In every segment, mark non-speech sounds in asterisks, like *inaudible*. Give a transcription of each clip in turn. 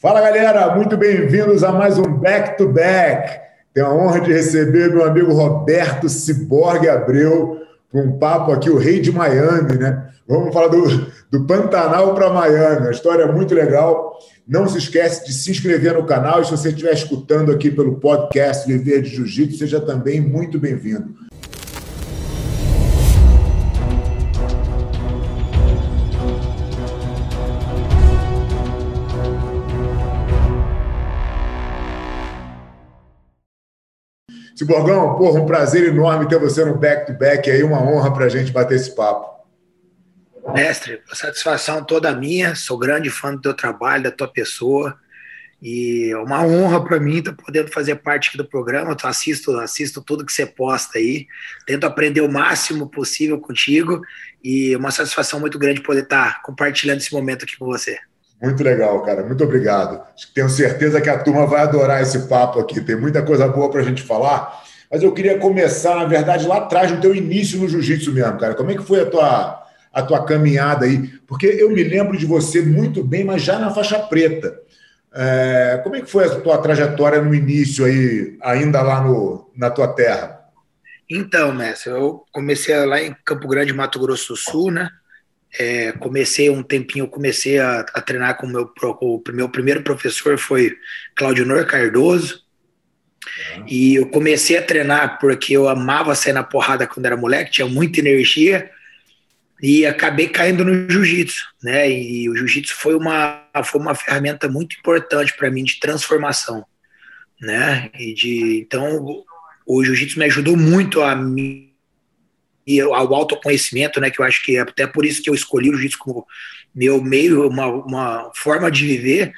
Fala galera, muito bem-vindos a mais um Back to Back. Tenho a honra de receber meu amigo Roberto Ciborgue Abreu para um papo aqui, o rei de Miami, né? Vamos falar do, do Pantanal para Miami, uma história muito legal. Não se esquece de se inscrever no canal e se você estiver escutando aqui pelo podcast Viver de Jiu-Jitsu, seja também muito bem-vindo. Ciborgão, porra, um prazer enorme ter você no back-to-back -back aí, uma honra para a gente bater esse papo. Mestre, a satisfação toda minha, sou grande fã do teu trabalho, da tua pessoa, e é uma honra para mim estar tá podendo fazer parte aqui do programa, eu assisto, assisto tudo que você posta aí, tento aprender o máximo possível contigo, e uma satisfação muito grande poder estar tá compartilhando esse momento aqui com você. Muito legal, cara. Muito obrigado. Tenho certeza que a turma vai adorar esse papo aqui. Tem muita coisa boa para a gente falar. Mas eu queria começar, na verdade, lá atrás, no teu início no jiu-jitsu mesmo, cara. Como é que foi a tua, a tua caminhada aí? Porque eu me lembro de você muito bem, mas já na faixa preta. É, como é que foi a tua trajetória no início aí, ainda lá no, na tua terra? Então, mestre, eu comecei lá em Campo Grande, Mato Grosso do Sul, né? É, comecei um tempinho, comecei a, a treinar com o meu, o meu primeiro professor foi Claudio Nor Cardoso. Uhum. E eu comecei a treinar porque eu amava sair na porrada quando era moleque, tinha muita energia e acabei caindo no jiu-jitsu, né? E o jiu-jitsu foi uma, foi uma ferramenta muito importante para mim de transformação, né? E de então o jiu-jitsu me ajudou muito a me e ao autoconhecimento, né, que eu acho que é até por isso que eu escolhi o jiu-jitsu como meu meio, uma, uma forma de viver,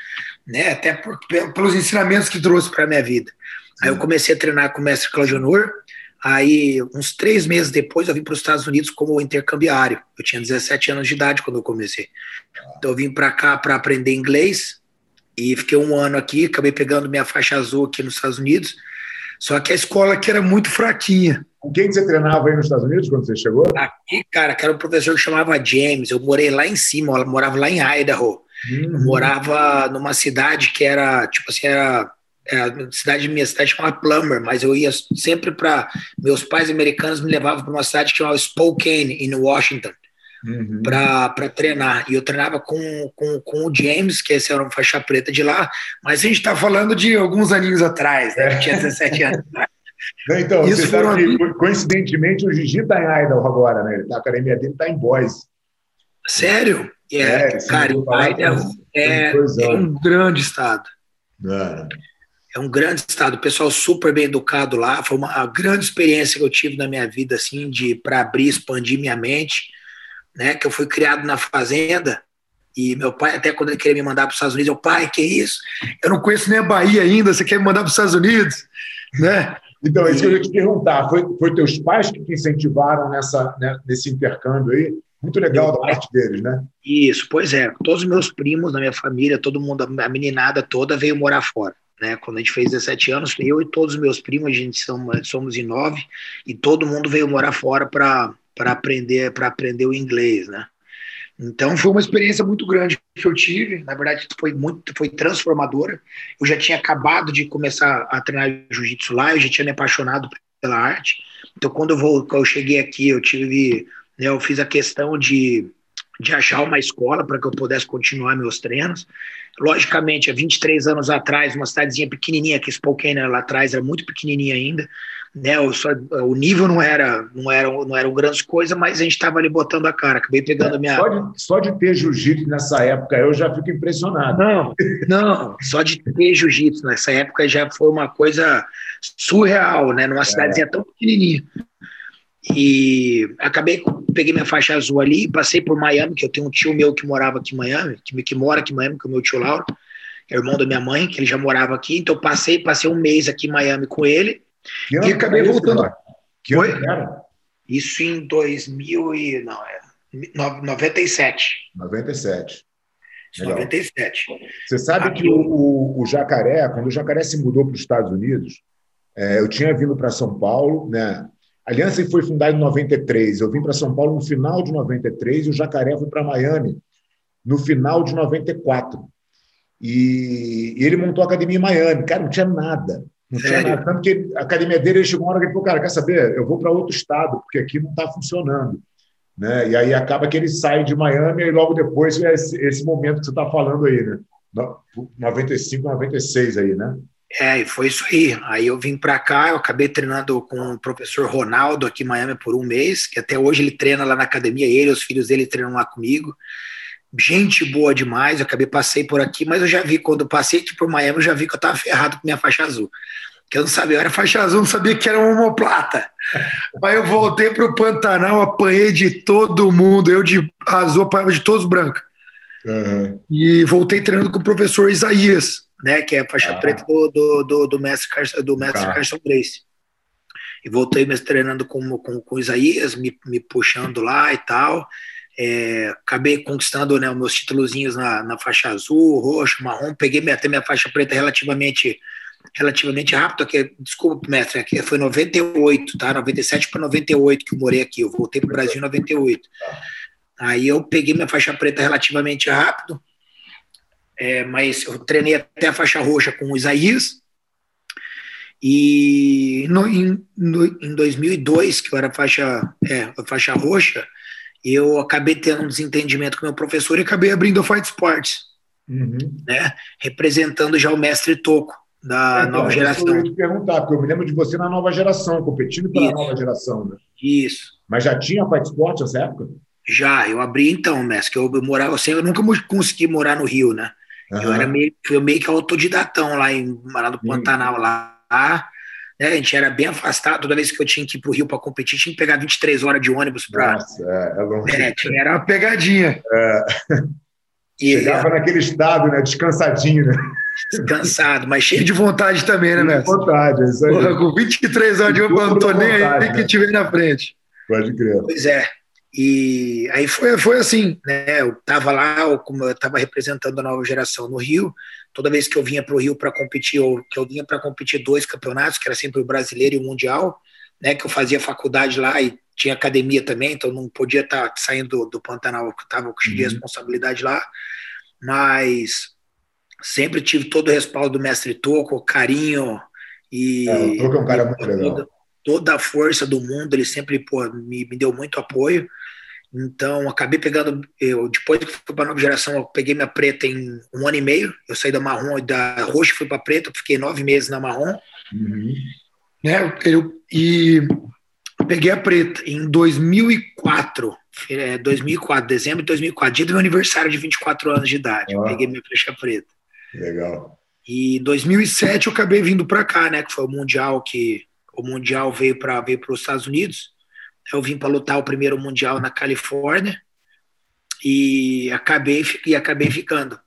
né, até por, pelos ensinamentos que trouxe para a minha vida. Aí eu comecei a treinar com o mestre Claudio Honor, aí uns três meses depois eu vim para os Estados Unidos como intercambiário. Eu tinha 17 anos de idade quando eu comecei. Então eu vim para cá para aprender inglês e fiquei um ano aqui, acabei pegando minha faixa azul aqui nos Estados Unidos, só que a escola aqui era muito fraquinha. Com quem você treinava aí nos Estados Unidos quando você chegou? Aqui, cara, que era um professor que chamava James. Eu morei lá em cima, eu morava lá em Idaho. Uhum. Eu morava numa cidade que era, tipo assim, era, era cidade minha cidade chamava Plummer, mas eu ia sempre para meus pais americanos me levavam para uma cidade que chamava Spokane, em Washington, uhum. para treinar. E eu treinava com, com, com o James, que esse era um faixa preta de lá, mas a gente está falando de alguns aninhos atrás, né? Eu tinha 17 anos. *laughs* Então, Isso você sabe que, coincidentemente, o Gigi está em Idaho agora, né? Tá, a academia dele está em Boise. Sério? É, é cara, Idaho é, é, um grande estado. É. é um grande estado, o pessoal super bem educado lá. Foi uma grande experiência que eu tive na minha vida, assim, de para abrir, expandir minha mente, né? Que eu fui criado na fazenda e meu pai, até quando ele queria me mandar para os Estados Unidos, eu, pai, que isso? Eu não conheço nem a Bahia ainda, você quer me mandar para os Estados Unidos? Né? Então, é isso que eu ia te perguntar. Foi, foi teus pais que te incentivaram nessa, né, nesse intercâmbio aí? Muito legal da parte deles, né? Isso, pois é. Todos os meus primos da minha família, todo mundo, a meninada toda veio morar fora. Né? Quando a gente fez 17 anos, eu e todos os meus primos, a gente somos, somos em nove, e todo mundo veio morar fora para aprender, aprender o inglês, né? Então foi uma experiência muito grande que eu tive, na verdade foi muito foi transformadora. Eu já tinha acabado de começar a treinar jiu-jitsu lá, eu já tinha me apaixonado pela arte. Então quando eu vou, quando eu cheguei aqui, eu tive, né, eu fiz a questão de de achar uma escola para que eu pudesse continuar meus treinos. Logicamente, há 23 anos atrás, uma cidadezinha pequenininha, que Spokane lá atrás era muito pequenininha ainda, né? O, só, o nível não era, não era, não eram grandes coisas, mas a gente estava ali botando a cara. Acabei pegando a minha. Só de, só de ter jiu-jitsu nessa época, eu já fico impressionado. Não, não, só de ter jiu-jitsu nessa época já foi uma coisa surreal, né? Numa é. cidadezinha tão pequenininha. E acabei, peguei minha faixa azul ali, passei por Miami, que eu tenho um tio meu que morava aqui em Miami, que, que mora aqui em Miami, que é o meu tio Lauro, é irmão da minha mãe, que ele já morava aqui. Então passei, passei um mês aqui em Miami com ele que e acabei voltando. Que ano era? Isso em 2000 e não é 97. 97. Legal. 97. Você sabe aqui, que o, o, Jacaré, quando o Jacaré se mudou para os Estados Unidos, é, eu tinha vindo para São Paulo, né? A Aliança foi fundada em 93. Eu vim para São Paulo no final de 93 e o Jacaré foi para Miami no final de 94. E, e ele montou a academia em Miami. Cara, não tinha nada. Não tinha nada. Tanto que a academia dele ele chegou uma hora que ele falou: Cara, quer saber? Eu vou para outro estado, porque aqui não está funcionando. Né? E aí acaba que ele sai de Miami e logo depois é esse, esse momento que você está falando aí, né? 95, 96 aí, né? É, e foi isso aí. Aí eu vim para cá, eu acabei treinando com o professor Ronaldo aqui em Miami por um mês, que até hoje ele treina lá na academia, ele e os filhos dele treinam lá comigo. Gente boa demais, eu acabei, passei por aqui, mas eu já vi, quando eu passei aqui por Miami, eu já vi que eu tava ferrado com minha faixa azul. Que eu não sabia, eu era faixa azul, não sabia que era uma homoplata. *laughs* Aí eu voltei pro Pantanal, apanhei de todo mundo, eu de azul apanhava de todos brancos. Uhum. E voltei treinando com o professor Isaías, né, que é a faixa ah. preta do, do, do, do mestre, do mestre ah. Carson Grace. E voltei me treinando com, com, com o Isaías, me, me puxando lá e tal. É, acabei conquistando né, meus títulozinhos na, na faixa azul, roxo, marrom. Peguei até minha faixa preta relativamente relativamente rápido, que, desculpa, mestre, aqui foi 98, tá? 97 para 98 que eu morei aqui. Eu voltei para o Brasil em 98. Aí eu peguei minha faixa preta relativamente rápido, é, mas eu treinei até a faixa roxa com o Isaías. E no, em, no, em 2002, que eu era faixa, é, faixa roxa, eu acabei tendo um desentendimento com meu professor e acabei abrindo o Fight Sports, uhum. né? representando já o mestre Toco da é, nova geração. Eu ia te perguntar, porque eu me lembro de você na nova geração, competindo pela Isso. nova geração. Né? Isso. Mas já tinha Fight Sports nessa época? Já, eu abri então, mestre, que eu morava, assim, eu nunca consegui morar no Rio, né? Uhum. Eu era meio, fui meio que autodidatão lá em lá no Pantanal, lá. Né? A gente era bem afastado, toda vez que eu tinha que ir para o Rio para competir, tinha que pegar 23 horas de ônibus para. Nossa, é, é longe. É, era uma pegadinha. É. E, Chegava é, naquele estado, né? Descansadinho, né? Descansado, mas cheio de vontade também, né, Mestre? vontade, é isso aí. Porra, com 23 horas de ônibus, eu não tô nem aí né? que tiver na frente. Pode crer. Pois é. E aí foi, foi assim, né? Eu estava lá, eu, como eu estava representando a nova geração no Rio, toda vez que eu vinha para o Rio para competir, ou que eu vinha para competir dois campeonatos, que era sempre o brasileiro e o mundial, né? Que eu fazia faculdade lá e tinha academia também, então não podia estar tá saindo do, do Pantanal, que estava com uhum. responsabilidade lá, mas sempre tive todo o respaldo do mestre Toco, carinho e é, o Toco é um cara muito legal. Toda, toda a força do mundo, ele sempre pô, me, me deu muito apoio. Então, acabei pegando. Eu, depois que fui para a nova geração, eu peguei minha preta em um ano e meio. Eu saí da marrom, da roxa fui para preta, fiquei nove meses na marrom. Uhum. Né, eu, e peguei a preta em 2004. É, 2004, dezembro de 2004, dia do meu aniversário de 24 anos de idade. Peguei minha flecha preta. Legal. E em 2007 eu acabei vindo para cá, né? Que foi o Mundial que. O Mundial veio para veio os Estados Unidos. Eu vim para lutar o primeiro mundial na Califórnia e acabei e acabei ficando.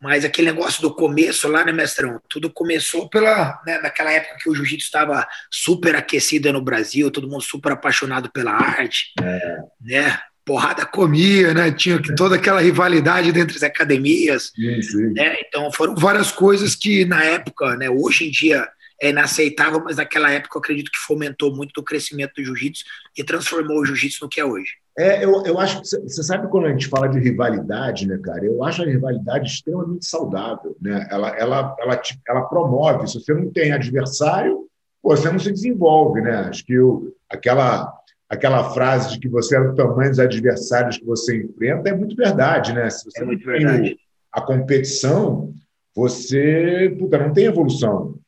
Mas aquele negócio do começo lá, né, mestrão? Tudo começou pela, né, naquela época que o jiu-jitsu estava super aquecido no Brasil, todo mundo super apaixonado pela arte, é. né? Porrada comia, né? Tinha toda aquela rivalidade entre as academias, sim, sim. né? Então foram várias coisas que na época, né? Hoje em dia é inaceitável, mas naquela época eu acredito que fomentou muito o crescimento do jiu-jitsu e transformou o jiu-jitsu no que é hoje. É, eu, eu acho que você sabe quando a gente fala de rivalidade, né, cara? Eu acho a rivalidade extremamente saudável, né? Ela, ela, ela, ela promove. Se você não tem adversário, você não se desenvolve, né? Acho que o, aquela aquela frase de que você é do tamanho dos adversários que você enfrenta é muito verdade, né? Se você é muito verdade. a competição, você puta, não tem evolução.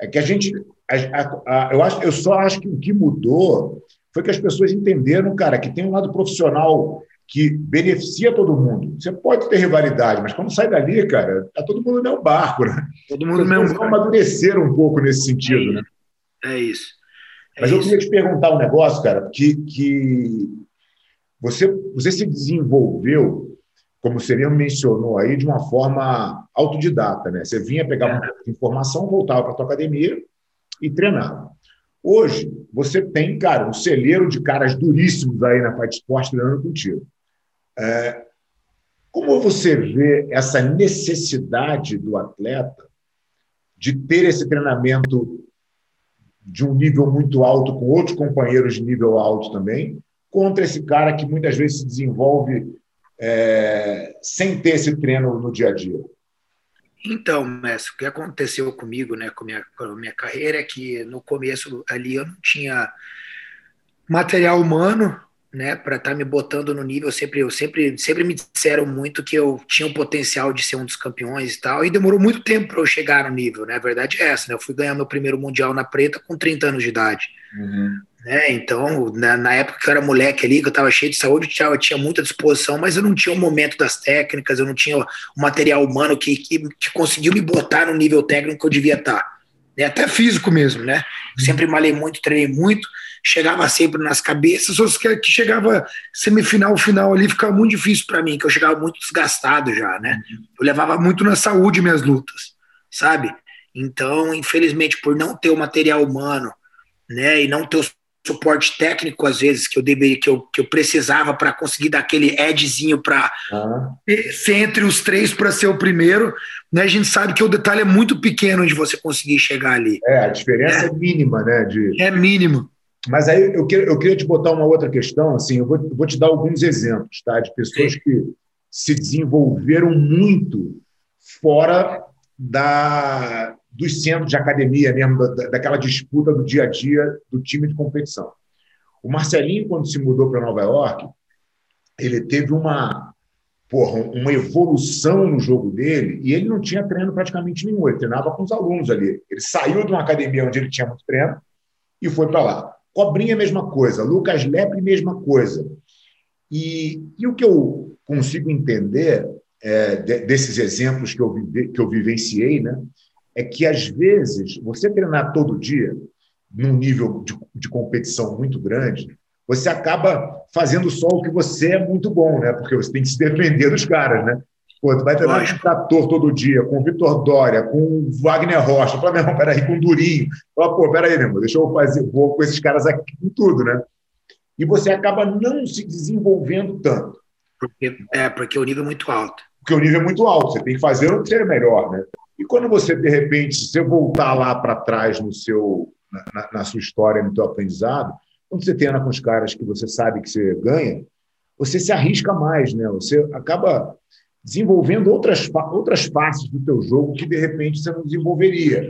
É que a gente. A, a, a, eu, acho, eu só acho que o que mudou foi que as pessoas entenderam, cara, que tem um lado profissional que beneficia todo mundo. Você pode ter rivalidade, mas quando sai dali, cara, tá todo mundo no barco, né? Todo mundo no mesmo amadureceram um pouco nesse sentido, é né? É isso. É mas isso. eu queria te perguntar um negócio, cara, que, que você, você se desenvolveu como mesmo mencionou aí, de uma forma autodidata, né? Você vinha pegar uma informação, voltava para a tua academia e treinava. Hoje, você tem, cara, um celeiro de caras duríssimos aí na Fight Sport treinando contigo. É, como você vê essa necessidade do atleta de ter esse treinamento de um nível muito alto, com outros companheiros de nível alto também, contra esse cara que muitas vezes se desenvolve é, sem ter esse treino no dia a dia? Então, mestre, o que aconteceu comigo, né, com a minha, com a minha carreira é que no começo ali eu não tinha material humano, né, para estar tá me botando no nível. Sempre, eu sempre, sempre me disseram muito que eu tinha o potencial de ser um dos campeões e tal, e demorou muito tempo para eu chegar no nível, né? A verdade é essa, né? Eu fui ganhar meu primeiro mundial na preta com 30 anos de idade. Uhum. Né? Então, na, na, época que eu era moleque ali, que eu estava cheio de saúde, eu tinha muita disposição, mas eu não tinha o momento das técnicas, eu não tinha o material humano que, que, que conseguiu me botar no nível técnico que eu devia estar. Tá, né? Até físico mesmo, né? Sempre malhei muito, treinei muito, chegava sempre nas cabeças, só que, que chegava semifinal, final ali, ficava muito difícil para mim, que eu chegava muito desgastado já, né? Eu levava muito na saúde minhas lutas, sabe? Então, infelizmente, por não ter o material humano, né, e não ter os suporte técnico, às vezes, que eu deveria, que eu, que eu precisava para conseguir dar aquele edgezinho para uhum. ser entre os três para ser o primeiro. Né? A gente sabe que o detalhe é muito pequeno de você conseguir chegar ali. É, a diferença é, é mínima, né? De... É mínimo. Mas aí eu, queria, eu queria te botar uma outra questão, assim, eu vou, eu vou te dar alguns exemplos, tá? De pessoas Sim. que se desenvolveram muito fora da, dos centros de academia mesmo, da, daquela disputa do dia a dia do time de competição. O Marcelinho, quando se mudou para Nova York, ele teve uma, porra, uma evolução no jogo dele e ele não tinha treino praticamente nenhum, ele treinava com os alunos ali. Ele saiu de uma academia onde ele tinha muito treino e foi para lá. Cobrinha, mesma coisa. Lucas Lepre, mesma coisa. E, e o que eu consigo entender é, de, desses exemplos que eu, que eu vivenciei, né, é que, às vezes, você treinar todo dia, num nível de, de competição muito grande, você acaba fazendo só o que você é muito bom, né? Porque você tem que se defender dos caras, né? Pô, tu vai treinar com o Trator todo dia, com o Vitor Dória, com o Wagner Rocha. Fala, meu irmão, peraí, com o Durinho. Fala, pô, peraí, meu irmão, deixa eu fazer, vou com esses caras aqui com tudo, né? E você acaba não se desenvolvendo tanto. Porque, é, porque o nível é muito alto. Porque o nível é muito alto, você tem que fazer o que melhor, né? E quando você, de repente, se você voltar lá para trás no seu, na, na, sua história, no seu aprendizado, quando você treina com os caras que você sabe que você ganha, você se arrisca mais, né? Você acaba desenvolvendo outras, outras faces do teu jogo que, de repente, você não desenvolveria.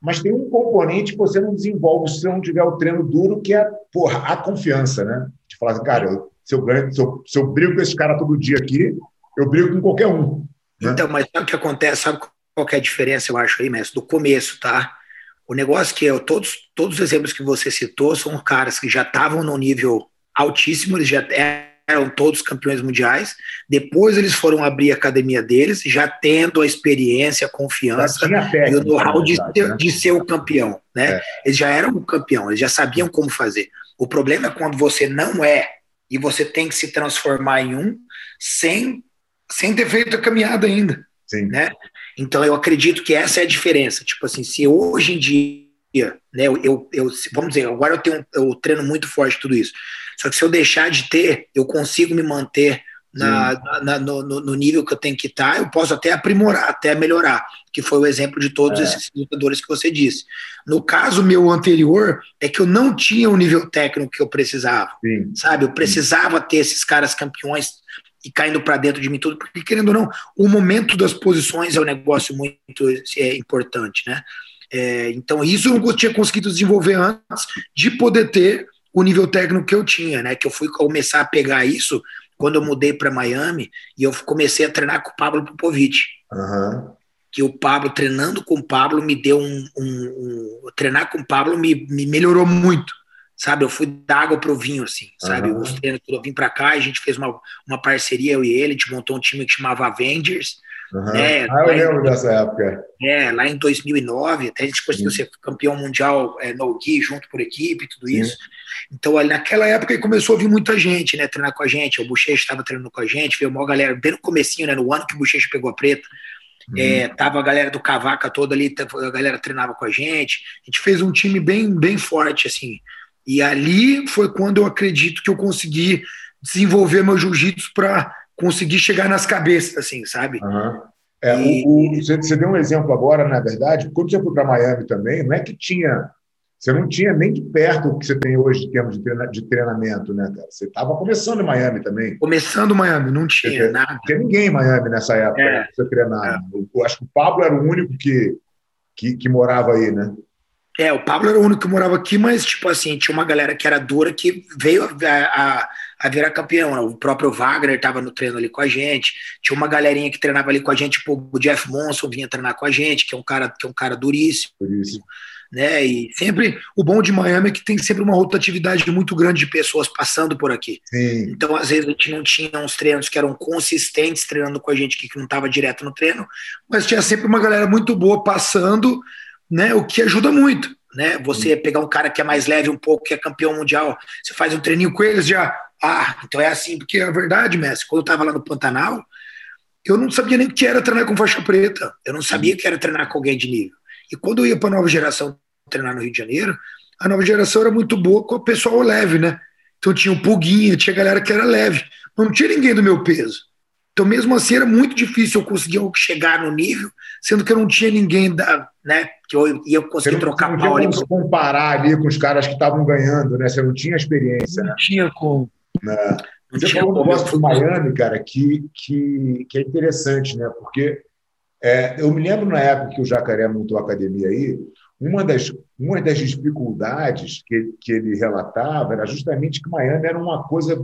Mas tem um componente que você não desenvolve se você não tiver o treino duro, que é porra, a confiança, né? De falar assim, cara, eu, se, eu ganho, se, eu, se eu brigo com esse cara todo dia aqui, eu brigo com qualquer um. Né? Então, mas sabe o que acontece? Sabe qual é a diferença, eu acho, aí, mestre? Do começo, tá? O negócio que eu, todos, todos os exemplos que você citou são caras que já estavam no nível altíssimo, eles já eram todos campeões mundiais. Depois eles foram abrir a academia deles, já tendo a experiência, a confiança e o know-how de, né? de, ser o campeão. Né? É. Eles já eram o campeão, eles já sabiam como fazer. O problema é quando você não é e você tem que se transformar em um sem, sem ter feito a caminhada ainda. Sim. Né? Então eu acredito que essa é a diferença. Tipo assim, se hoje em dia, né, eu, eu, vamos dizer, agora eu tenho eu treino muito forte tudo isso. Só que se eu deixar de ter, eu consigo me manter na, na, no, no, nível que eu tenho que estar, eu posso até aprimorar, até melhorar, que foi o exemplo de todos é. esses lutadores que você disse. No caso meu anterior, é que eu não tinha o nível técnico que eu precisava, Sim. sabe? Eu precisava ter esses caras campeões e caindo para dentro de mim tudo, porque querendo ou não, o momento das posições é um negócio muito é, importante, né? É, então isso eu não tinha conseguido desenvolver antes de poder ter o nível técnico que eu tinha, né? Que eu fui começar a pegar isso quando eu mudei para Miami e eu comecei a treinar com o Pablo Popovic. Uhum. Que o Pablo, treinando com o Pablo, me deu um. um, um treinar com o Pablo me, me melhorou muito sabe? Eu fui da água pro vinho, assim, sabe? Uhum. Os treinos eu vim para cá, a gente fez uma, uma parceria, eu e ele, a gente montou um time que chamava Avengers. Uhum. Né? Ah, eu lembro em, dessa época. É, lá em 2009, até a gente conseguiu Sim. ser campeão mundial é, no Gui, junto por equipe, tudo isso. Então, ali, naquela época, começou a vir muita gente, né, treinar com a gente. O Bochecha estava treinando com a gente, veio uma galera bem no comecinho, né, no ano que o Bochecha pegou a preta. Uhum. É, tava a galera do Cavaca toda ali, a galera treinava com a gente. A gente fez um time bem, bem forte, assim. E ali foi quando eu acredito que eu consegui desenvolver meu jiu-jitsu para conseguir chegar nas cabeças, assim, sabe? Uhum. É, e... o, o, você, você, deu um exemplo agora, na verdade, quando você foi para Miami também, não é que tinha você não tinha nem de perto o que você tem hoje em termos de treinamento, né, cara? Você estava começando em Miami também. Começando em Miami, não tinha nada. Não tinha ninguém em Miami nessa época é. você treinar. É. Eu acho que o Pablo era o único que, que, que, morava aí, né? É, o Pablo era o único que morava aqui, mas, tipo assim, tinha uma galera que era dura que veio a, a, a virar campeão. Né? O próprio Wagner estava no treino ali com a gente. Tinha uma galerinha que treinava ali com a gente, tipo, o Jeff Monson vinha treinar com a gente, que é um cara, que é um cara duríssimo. Duríssimo né? E sempre o bom de Miami é que tem sempre uma rotatividade muito grande de pessoas passando por aqui. Sim. Então, às vezes, a gente não tinha uns treinos que eram consistentes treinando com a gente que não estava direto no treino, mas tinha sempre uma galera muito boa passando, né? O que ajuda muito. Né? Você pegar um cara que é mais leve um pouco, que é campeão mundial, você faz um treininho com eles já. Ah, então é assim, porque a verdade, mestre, quando eu estava lá no Pantanal, eu não sabia nem o que era treinar com faixa preta. Eu não sabia o que era treinar com alguém de nível. E quando eu ia para a nova geração treinar no Rio de Janeiro, a nova geração era muito boa com o pessoal leve, né? Então tinha o Puguinha, tinha galera que era leve, mas não tinha ninguém do meu peso. Então, mesmo assim, era muito difícil eu conseguir chegar no nível, sendo que eu não tinha ninguém da, né, que eu ia conseguir não, trocar você não pau ali. Comparar ali com os caras que estavam ganhando, né? Você não tinha experiência. Não né? tinha como. Não. Não você falou um negócio do Miami, cara, que, que, que é interessante, né? Porque é, eu me lembro na época que o Jacaré montou a academia aí, uma das, uma das dificuldades que, que ele relatava era justamente que Miami era uma coisa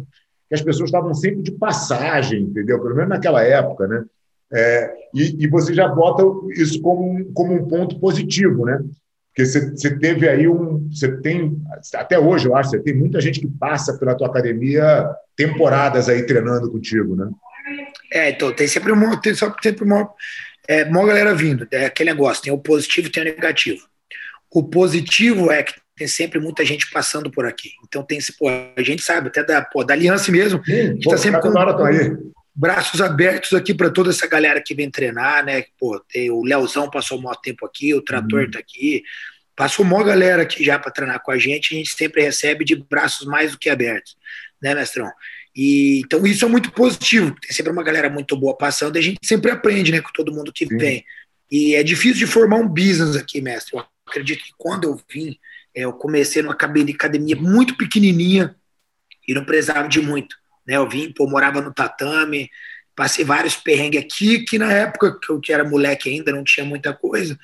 que as pessoas estavam sempre de passagem, entendeu? Pelo menos naquela época, né? É, e, e, você já bota isso como um, como um ponto positivo, né? Porque você, você teve aí um, você tem até hoje eu acho, você tem muita gente que passa pela tua academia temporadas aí treinando contigo, né? É, então tem sempre uma, tem sempre uma, é, uma galera vindo, é aquele negócio, tem o positivo e tem o negativo. O positivo é que tem sempre muita gente passando por aqui. Então tem esse, pô, a gente sabe, até da, pô, da aliança mesmo, Sim, a gente está sempre com, com braços abertos aqui para toda essa galera que vem treinar, né? Pô, tem, o Leozão passou o maior tempo aqui, o Trator está uhum. aqui, passou uma galera aqui já para treinar com a gente, a gente sempre recebe de braços mais do que abertos, né, mestrão? E, então isso é muito positivo, tem sempre uma galera muito boa passando e a gente sempre aprende, né, com todo mundo que Sim. vem. E é difícil de formar um business aqui, mestre. Eu acredito que quando eu vim, é, eu comecei numa academia muito pequenininha e não precisava de muito. Né? Eu vim, pô, morava no tatame, passei vários perrengues aqui, que na época que eu que era moleque ainda, não tinha muita coisa,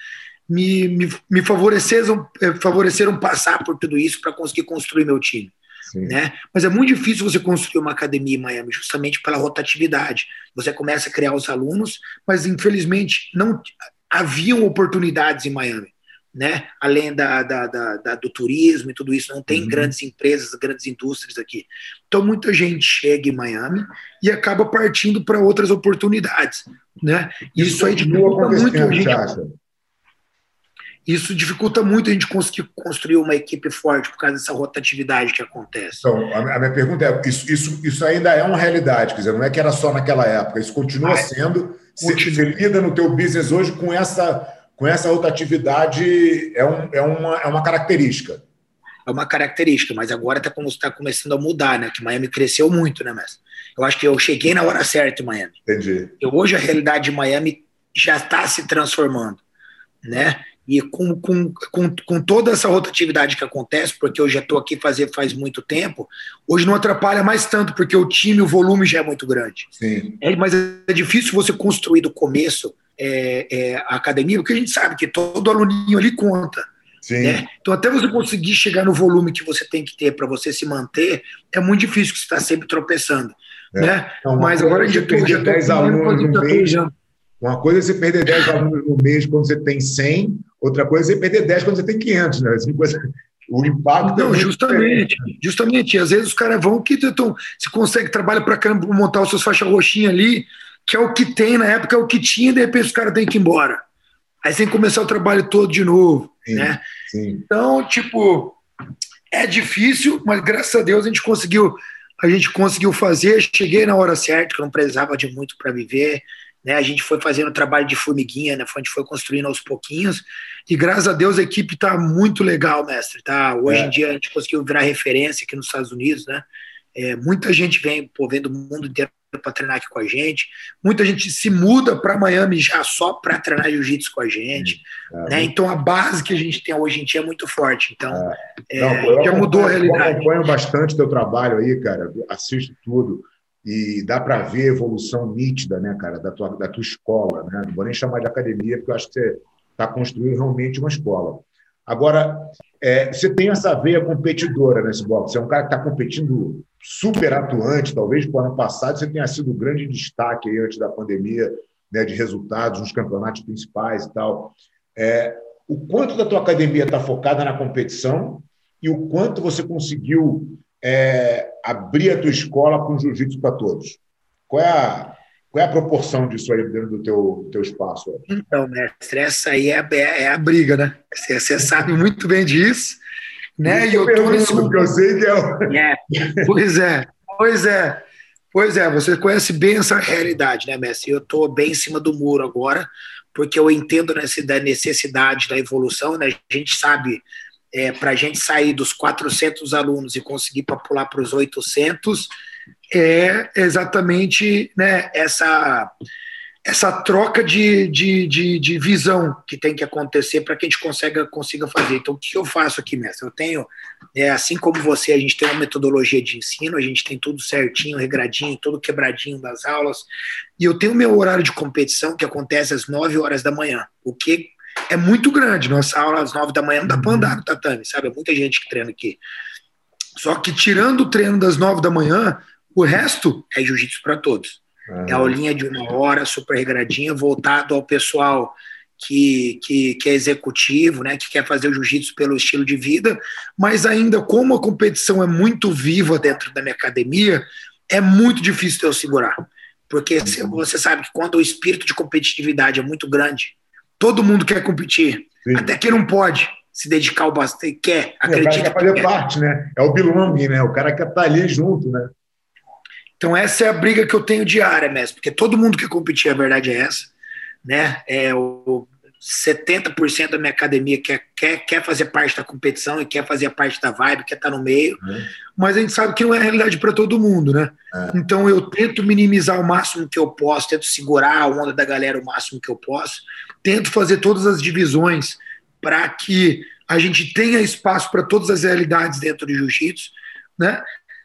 me, me, me favoreceram, é, favoreceram passar por tudo isso para conseguir construir meu time. Né? Mas é muito difícil você construir uma academia em Miami, justamente pela rotatividade. Você começa a criar os alunos, mas infelizmente não haviam oportunidades em Miami né? além da, da, da, da, do turismo e tudo isso, não tem uhum. grandes empresas, grandes indústrias aqui. Então, muita gente chega em Miami e acaba partindo para outras oportunidades. Né? Isso, isso aí dificulta muito a gente. Isso dificulta muito a gente conseguir construir uma equipe forte por causa dessa rotatividade que acontece. Então, a minha pergunta é: isso, isso, isso ainda é uma realidade, quer dizer, não é que era só naquela época, isso continua ah, sendo. Continua. Você lida no teu business hoje com essa com essa rotatividade é, um, é, uma, é uma característica. É uma característica, mas agora está tá começando a mudar, né? Que Miami cresceu muito, né, mestre? Eu acho que eu cheguei na hora certa em Miami. Entendi. E hoje a realidade de Miami já está se transformando, né? E com, com, com, com, toda essa rotatividade que acontece, porque eu já estou aqui fazer faz muito tempo, hoje não atrapalha mais tanto, porque o time, o volume já é muito grande. Sim. É, mas é difícil você construir do começo é, é, a academia, porque a gente sabe que todo aluninho ali conta. Né? Então, até você conseguir chegar no volume que você tem que ter para você se manter, é muito difícil, que você está sempre tropeçando. É. Né? Então, Mas agora a gente perder 10 alunos no mês. Uma coisa é você perder 10 alunos no mês quando você tem 100, outra coisa é você perder 10 quando você tem 500. Né? Assim, coisa, o impacto. Não, é justamente, justamente. Às vezes os caras vão que tentam, se consegue, trabalha para caramba montar os seus faixas roxinhas ali, que é o que tem na época, é o que tinha, e de repente os caras têm que ir embora. Aí tem que começar o trabalho todo de novo, sim, né? Sim. Então, tipo, é difícil, mas graças a Deus a gente conseguiu, a gente conseguiu fazer. Cheguei na hora certa, que eu não precisava de muito para viver. Né, a gente foi fazendo trabalho de formiguinha, né, a gente foi construindo aos pouquinhos, e graças a Deus a equipe está muito legal, mestre. Tá? Hoje é. em dia a gente conseguiu virar referência aqui nos Estados Unidos, né? É, muita gente vem, pô, vem do mundo inteiro para treinar aqui com a gente. Muita gente se muda para Miami já só para treinar jiu-jitsu com a gente. É, né? Então a base que a gente tem hoje em dia é muito forte. Então é. Não, já mudou a realidade. Eu acompanho bastante teu trabalho aí, cara. Assisto tudo. E dá para ver a evolução nítida, né, cara, da tua, da tua escola. Né? Não vou nem chamar de academia, porque eu acho que você está construindo realmente uma escola. Agora, é, você tem essa veia competidora nesse bloco. Você é um cara que está competindo super atuante. Talvez para o ano passado você tenha sido um grande destaque aí, antes da pandemia, né, de resultados nos campeonatos principais e tal. É, o quanto da tua academia está focada na competição e o quanto você conseguiu é, abrir a tua escola com jiu-jitsu para todos? Qual é, a, qual é a proporção disso aí dentro do teu, teu espaço? Então, mestre, essa aí é a, é a briga, né? Você, você sabe muito bem disso. Né? E eu tô nesse... Porque eu sei que é... é. *laughs* Pois é, pois é. Pois é, você conhece bem essa realidade, né, Messi? Eu estou bem em cima do muro agora, porque eu entendo nessa da necessidade da evolução, né? A gente sabe é, para a gente sair dos 400 alunos e conseguir pular para os 800, é exatamente né, essa, essa troca de, de, de, de visão que tem que acontecer para que a gente consiga, consiga fazer. Então, o que eu faço aqui, mestre? Eu tenho, é, assim como você, a gente tem uma metodologia de ensino, a gente tem tudo certinho, regradinho, todo quebradinho das aulas, e eu tenho meu horário de competição que acontece às 9 horas da manhã, o que é muito grande. Nossa aula às nove da manhã não dá para andar no tatame, sabe? É muita gente que treina aqui. Só que tirando o treino das nove da manhã, o resto é jiu-jitsu para todos. Uhum. É a aulinha de uma hora, super regradinha, voltado ao pessoal que, que, que é executivo, né, que quer fazer o jiu-jitsu pelo estilo de vida, mas ainda como a competição é muito viva dentro da minha academia, é muito difícil eu segurar. Porque você sabe que quando o espírito de competitividade é muito grande, Todo mundo quer competir, Sim. até que não pode se dedicar ao bastante, quer, acredita. O cara quer fazer parte, né? É o belonging, né? O cara quer estar ali junto, né? Então essa é a briga que eu tenho diária mesmo, porque todo mundo quer competir, a verdade é essa, né? É o 70% da minha academia quer, quer, quer fazer parte da competição e quer fazer parte da vibe, quer estar no meio, é. mas a gente sabe que não é realidade para todo mundo, né? É. Então eu tento minimizar o máximo que eu posso, tento segurar a onda da galera o máximo que eu posso, tento fazer todas as divisões para que a gente tenha espaço para todas as realidades dentro do jiu-jitsu, né?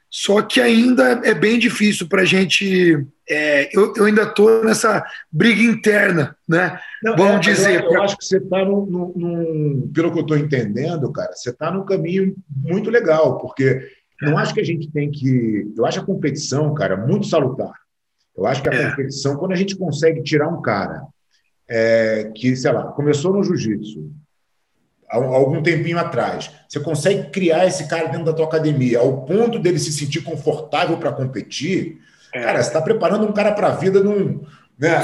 Só que ainda é bem difícil para a gente. É, eu, eu, ainda estou nessa briga interna, né? Não, Vamos é, dizer. Eu, eu, acho que você está, pelo que eu estou entendendo, cara, você está num caminho muito legal, porque não acho que a gente tem que. Eu acho a competição, cara, muito salutar. Eu acho que a é. competição, quando a gente consegue tirar um cara é, que, sei lá, começou no jiu-jitsu, algum tempinho atrás, você consegue criar esse cara dentro da tua academia ao ponto dele se sentir confortável para competir, é. cara, você está preparando um cara para a vida num, né,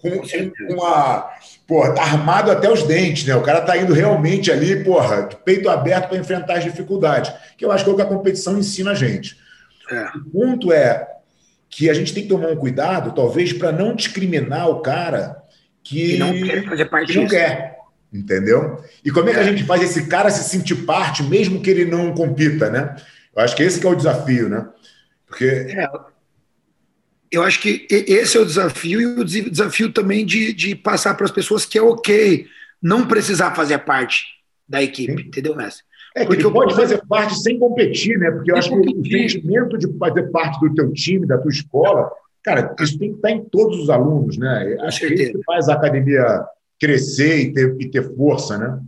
com, com uma, porra, tá armado até os dentes, né? O cara tá indo realmente ali, porra, de peito aberto para enfrentar as dificuldades, que eu acho que é o que a competição ensina a gente. É. O ponto é que a gente tem que tomar um cuidado, talvez, para não discriminar o cara que, que não quer fazer parte que não quer entendeu? E como é que a é. gente faz esse cara se sentir parte, mesmo que ele não compita, né? Eu acho que esse que é o desafio, né? Porque... É, eu acho que esse é o desafio e o desafio também de, de passar para as pessoas que é ok não precisar fazer parte da equipe, Sim. entendeu, Messi? É, porque ele pode fazer parte sem competir, né? Porque eu acho que o sentimento de fazer parte do teu time, da tua escola, cara, isso tem que estar em todos os alunos, né? acho que isso que faz a academia crescer e ter, e ter força, né?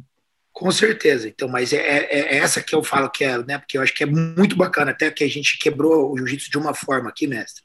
Com certeza. Então, mas é, é, é, essa que eu falo que é, né? Porque eu acho que é muito bacana, até que a gente quebrou o jiu-jitsu de uma forma aqui, mestre.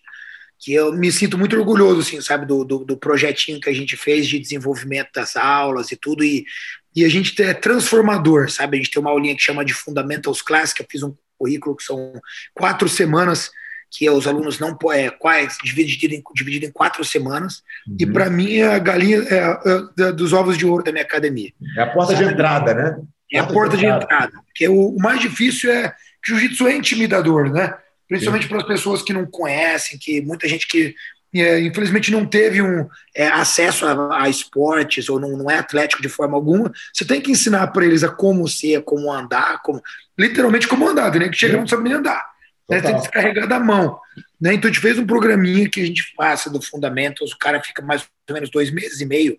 Que eu me sinto muito orgulhoso, assim, sabe, do, do, do, projetinho que a gente fez de desenvolvimento das aulas e tudo. E, e a gente é transformador, sabe? A gente tem uma aulinha que chama de Fundamentals Class, que eu fiz um currículo que são quatro semanas que os alunos não é, quais dividido em, dividido em quatro semanas uhum. e para mim é a galinha é, é, dos ovos de ouro da minha academia. É a porta Sabe? de entrada, né? É a porta de entrada. Porque o, o, mais difícil é que o jiu-jitsu é intimidador, né? Principalmente para as pessoas que não conhecem, que muita gente que é, infelizmente não teve um é, acesso a, a, esportes ou não, não, é atlético de forma alguma, você tem que ensinar para eles a como ser, como andar, como literalmente como andar, né? Que chega não sabe nem andar Né? Tem que descarregar da mão. Né? Então a gente fez um programinha que a gente passa do Fundamentals, o cara fica mais ou menos dois meses e meio,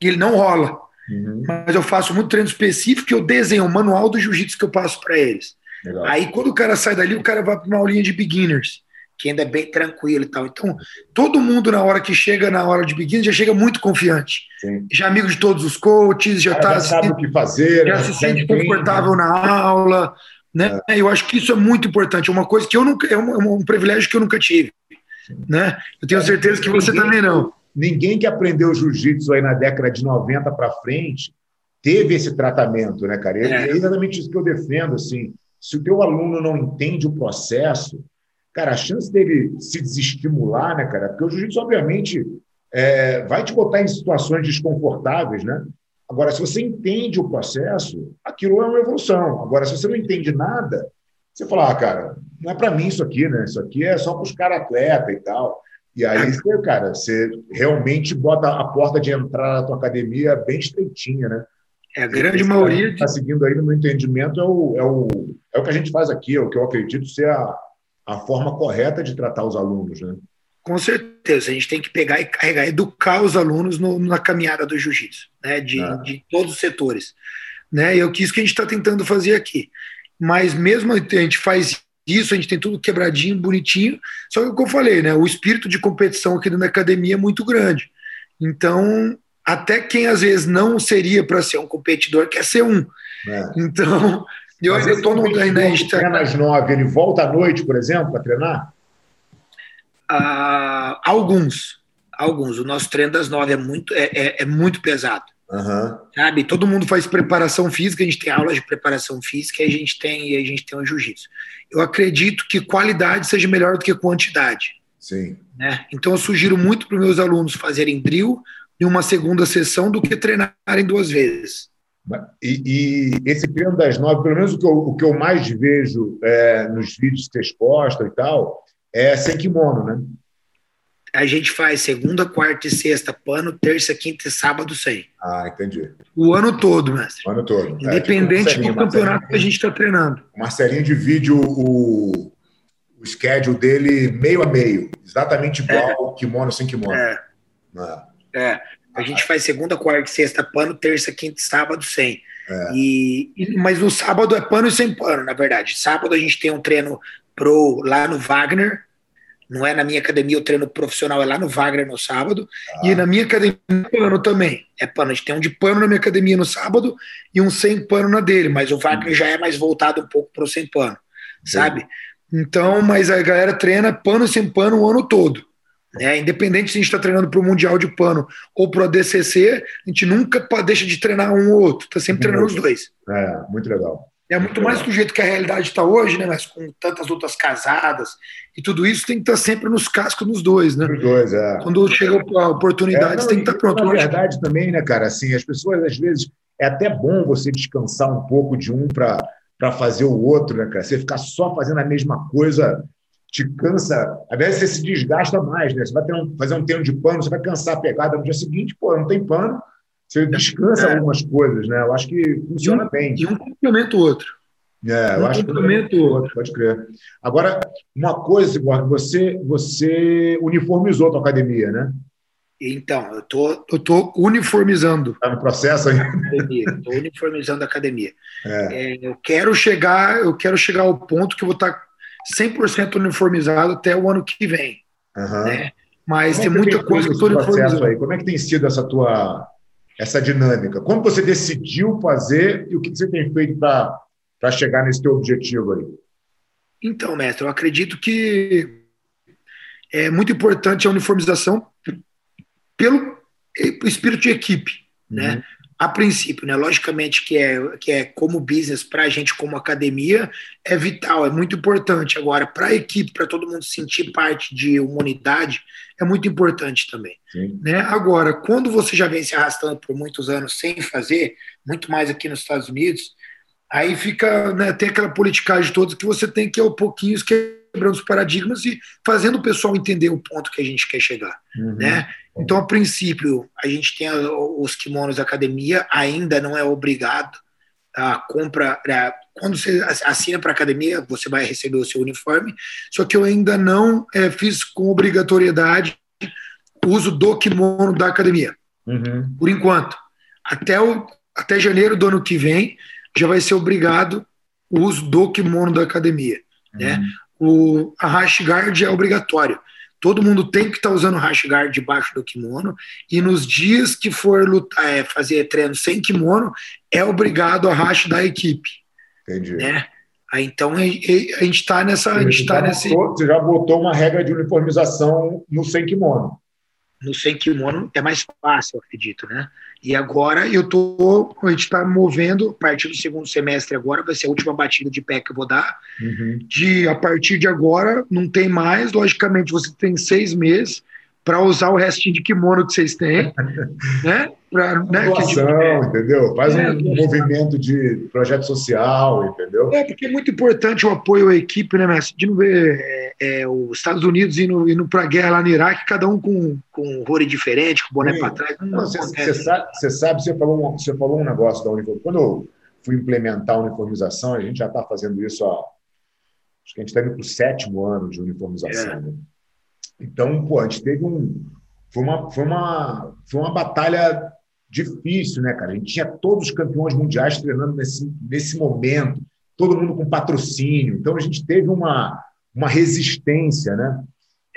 e ele não rola. Uhum. Mas eu faço muito treino específico, eu desenho o manual do jiu-jitsu que eu passo para eles. Legal. Aí quando o cara sai dali, o cara vai para uma aulinha de beginners, que ainda é bem tranquilo e tal. Então, todo mundo na hora que chega na hora de beginners já chega muito confiante. Sim. Já amigo de todos os coaches, já está sabe o que fazer, já né? se sente confortável na aula. Né? É. Eu acho que isso é muito importante, é uma coisa que eu nunca é um, é um privilégio que eu nunca tive, né? Eu tenho é, certeza que você ninguém, também não. Ninguém que aprendeu jiu-jitsu aí na década de 90 para frente teve esse tratamento, né, cara? É. é exatamente isso que eu defendo, assim. Se o teu aluno não entende o processo, cara, a chance dele se desestimular, né, cara? Porque o jiu-jitsu, obviamente, é, vai te botar em situações desconfortáveis, né? Agora, se você entende o processo, aquilo é uma evolução. Agora, se você não entende nada, você fala, ah, cara, não é para mim isso aqui, né? Isso aqui é só para os caras atleta e tal. E aí, você, cara, você realmente bota a porta de entrada na tua academia bem estreitinha, né? É, a grande Esse maioria. Está seguindo aí, no meu entendimento, é o, é, o, é o que a gente faz aqui, é o que eu acredito ser a, a forma correta de tratar os alunos, né? Com certeza, a gente tem que pegar e carregar, educar os alunos no, na caminhada do jiu-jitsu, né, de, ah. de, todos os setores. Né, e é o que isso que a gente está tentando fazer aqui. Mas mesmo a gente faz isso, a gente tem tudo quebradinho, bonitinho, só que o que eu falei, né, o espírito de competição aqui na academia é muito grande. Então, até quem às vezes não seria para ser um competidor quer ser um. É. Então, eu ainda estou no. Né, treina às nove, ele volta à noite, por exemplo, para treinar? Ah, alguns, alguns. O nosso treino das nove é muito, é, é, é muito pesado. Uhum. Sabe? Todo mundo faz preparação física, a gente tem aulas de preparação física e a gente tem, e a gente tem o jiu-jitsu. Eu acredito que qualidade seja melhor do que quantidade. Sim. Né? Então eu sugiro muito para os meus alunos fazerem drill em uma segunda sessão do que treinarem duas vezes. E, e esse treino das nove, pelo menos o que eu, o que eu mais vejo é, nos vídeos que vocês postam e tal, é sem kimono, né? A gente faz segunda, quarta e sexta pano, terça, quinta e sábado sem. Ah, entendi. O ano todo, mestre. O ano todo. Independente é, tipo do campeonato que a gente está treinando. O Marcelinho divide o, o, o schedule dele meio a meio, exatamente igual é. kimono sem kimono. É. Ah. é. A gente faz segunda, quarta e sexta pano, terça, quinta e sábado sem. É. E, mas no sábado é pano e sem pano, na verdade. Sábado a gente tem um treino pro lá no Wagner, não é na minha academia o treino profissional, é lá no Wagner no sábado. Ah. E na minha academia é pano também. É pano. A gente tem um de pano na minha academia no sábado e um sem pano na dele. Mas o Wagner já é mais voltado um pouco para o sem pano, sabe? Então, mas a galera treina pano sem pano o ano todo. Né? Independente se a gente está treinando para o Mundial de Pano ou para o ADCC, a gente nunca deixa de treinar um ou outro. Está sempre treinando os dois. É, muito legal. É muito mais do jeito que a realidade está hoje, né? Mas com tantas outras casadas e tudo isso tem que estar tá sempre nos cascos dos dois, né? Dos dois, é. Quando chega a oportunidade, é, não, tem que estar tá pronto. Na verdade, também, né, cara? Assim, as pessoas às vezes é até bom você descansar um pouco de um para para fazer o outro, né, cara? Você ficar só fazendo a mesma coisa te cansa. Às vezes você se desgasta mais, né? Você vai ter um, fazer um treino de pano, você vai cansar a pegada no dia seguinte, pô, não tem pano você descansa é. algumas coisas, né? Eu acho que funciona e um, bem. E um complementa o outro. É, eu um acho complementa o outro. Pode crer. Agora, uma coisa, você, você uniformizou a tua academia, né? Então, eu tô, eu tô uniformizando. Está no processo aí? Estou uniformizando a academia. É. É, eu quero chegar, eu quero chegar ao ponto que eu vou estar 100% uniformizado até o ano que vem. Uhum. Né? Mas Como tem muita coisa que eu estou uniformizando. Aí? Como é que tem sido essa tua essa dinâmica? Como você decidiu fazer e o que você tem feito para chegar nesse teu objetivo aí? Então, mestre, eu acredito que é muito importante a uniformização pelo espírito de equipe, né? uhum. né? A princípio, né? Logicamente que é, que é como business para a gente como academia é vital, é muito importante. Agora, para a equipe, para todo mundo sentir parte de uma unidade, é muito importante também. Né? Agora, quando você já vem se arrastando por muitos anos sem fazer, muito mais aqui nos Estados Unidos, aí fica, né, tem aquela politicagem toda que você tem que, aos pouquinhos, quebrando os paradigmas e fazendo o pessoal entender o ponto que a gente quer chegar. Uhum. Né? Então, a princípio, a gente tem os kimonos da academia, ainda não é obrigado a compra, a quando você assina para a academia, você vai receber o seu uniforme, só que eu ainda não é, fiz com obrigatoriedade o uso do kimono da academia, uhum. por enquanto. Até, o, até janeiro do ano que vem, já vai ser obrigado o uso do kimono da academia. Né? Uhum. Né? O, a rash guard é obrigatório. Todo mundo tem que estar tá usando rash guard debaixo do kimono e nos dias que for lutar, é, fazer treino sem kimono, é obrigado a rash da equipe. Entendi. Né? Aí, então a gente está nessa. A gente tá nesse... Você já botou uma regra de uniformização no sem kimono no sem kimono é mais fácil, eu acredito, né? E agora eu tô, a gente está movendo, a partir do segundo semestre agora, vai ser a última batida de pé que eu vou dar. Uhum. De a partir de agora, não tem mais, logicamente, você tem seis meses para usar o restinho de kimono que vocês têm, *laughs* né? Pra, né doação, entendeu? Faz é, um movimento de projeto social, entendeu? É, porque é muito importante o apoio à equipe, né, Messi? De não ver é, é, os Estados Unidos indo, indo para a guerra lá no Iraque, cada um com, com um rore diferente, com boné para trás. Você sabe, sabe, você falou, um, você falou um negócio da uniformização. Quando eu fui implementar a uniformização, a gente já está fazendo isso há. Acho que a gente está indo para o sétimo ano de uniformização. É. Né? Então, pô, a gente teve um. Foi uma, foi, uma, foi uma batalha difícil, né, cara? A gente tinha todos os campeões mundiais treinando nesse, nesse momento, todo mundo com patrocínio. Então, a gente teve uma, uma resistência, né?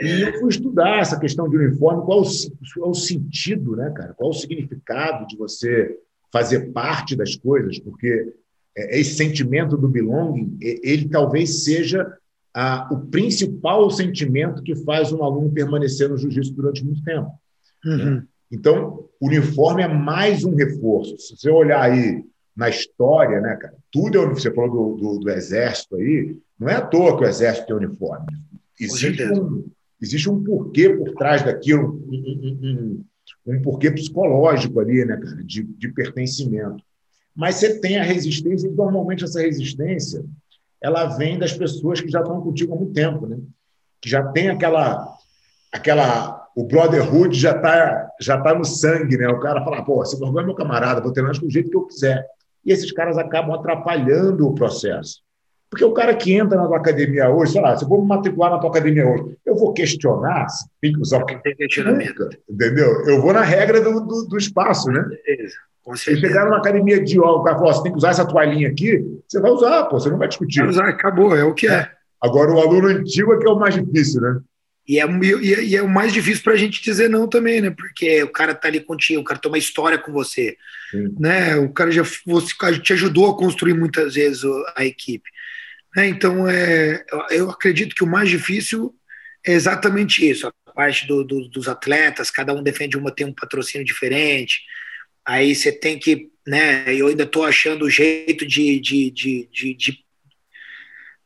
E eu fui estudar essa questão de uniforme, qual o, qual o sentido, né, cara? Qual o significado de você fazer parte das coisas, porque é, esse sentimento do belonging, ele talvez seja a, o principal sentimento que faz um aluno permanecer no jiu-jitsu durante muito tempo. Uhum. Né? Então, o uniforme é mais um reforço. Se você olhar aí na história, né, cara, tudo é, você falou do, do, do, exército aí, não é à toa que o exército tem uniforme. Existe um, existe um porquê por trás daquilo, um, um, um, um porquê psicológico ali, né, cara, de, de pertencimento. Mas você tem a resistência, e normalmente essa resistência ela vem das pessoas que já estão contigo há muito tempo, né? Que já tem aquela aquela o brotherhood já está já tá no sangue, né? O cara fala, pô, esse Gorgão é meu camarada, vou treinar do jeito que eu quiser. E esses caras acabam atrapalhando o processo. Porque o cara que entra na tua academia hoje, sei lá, se eu vou me matricular na tua academia hoje, eu vou questionar se tem que usar o que tem questionamento. Entendeu? Eu vou na regra do, do, do espaço, né? Beleza. Se chegar numa academia de yoga, o cara falar, você tem que usar essa toalhinha aqui, você vai usar, pô, você não vai discutir. Vai usar, acabou, é o que é. Agora, o aluno antigo é que é o mais difícil, né? E é, e é o mais difícil para a gente dizer não também, né? Porque o cara tá ali contigo, o cara tem uma história com você, Sim. né? O cara já você, te ajudou a construir muitas vezes a equipe. Né? Então, é, eu acredito que o mais difícil é exatamente isso, a parte do, do, dos atletas, cada um defende uma, tem um patrocínio diferente, aí você tem que, né, eu ainda estou achando o jeito de, de, de, de, de,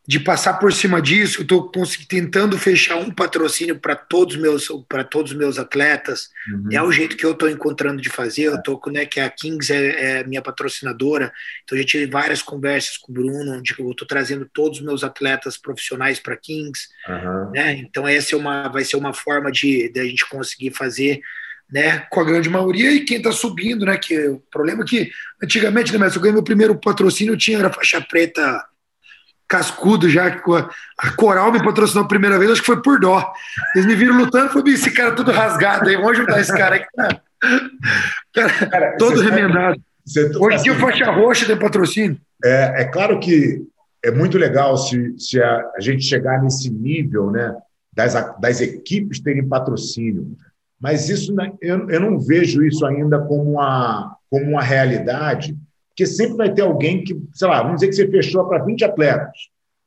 de passar por cima disso, eu estou tentando fechar um patrocínio para todos meus para todos os meus atletas, uhum. é o jeito que eu estou encontrando de fazer, eu estou né, que a Kings é, é minha patrocinadora, então eu já tive várias conversas com o Bruno, onde eu estou trazendo todos os meus atletas profissionais para Kings, uhum. né, então essa é uma, vai ser uma forma de, de a gente conseguir fazer né, com a grande maioria, e quem está subindo, né, que o problema é que antigamente, né, mas eu ganhei meu primeiro patrocínio, eu tinha era faixa preta cascudo já, a Coral me patrocinou a primeira vez, acho que foi por dó. Eles me viram lutando, foi esse cara todo rasgado aí, vamos ajudar esse cara aqui. Cara, cara todo remendado. Você, Hoje em dia, assim, faixa roxa tem patrocínio. É, é claro que é muito legal se, se a, a gente chegar nesse nível, né, das, das equipes terem patrocínio. Mas isso eu, eu não vejo isso ainda como uma, como uma realidade, porque sempre vai ter alguém que, sei lá, vamos dizer que você fechou para 20 atletas.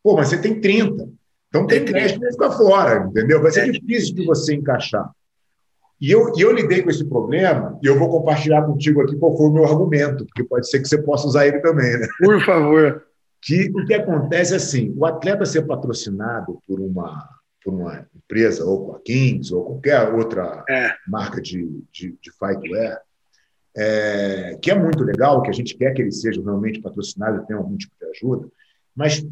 Pô, mas você tem 30. Então tem 10 que ficar fora, entendeu? Vai ser difícil de você encaixar. E eu, e eu lidei com esse problema, e eu vou compartilhar contigo aqui qual foi o meu argumento, porque pode ser que você possa usar ele também, né? Por favor. Que o que acontece é assim: o atleta ser patrocinado por uma, por uma empresa, ou com a Kings, ou qualquer outra é. marca de, de, de fightwear, é, que é muito legal, que a gente quer que eles sejam realmente patrocinados e tenham algum tipo de ajuda, mas,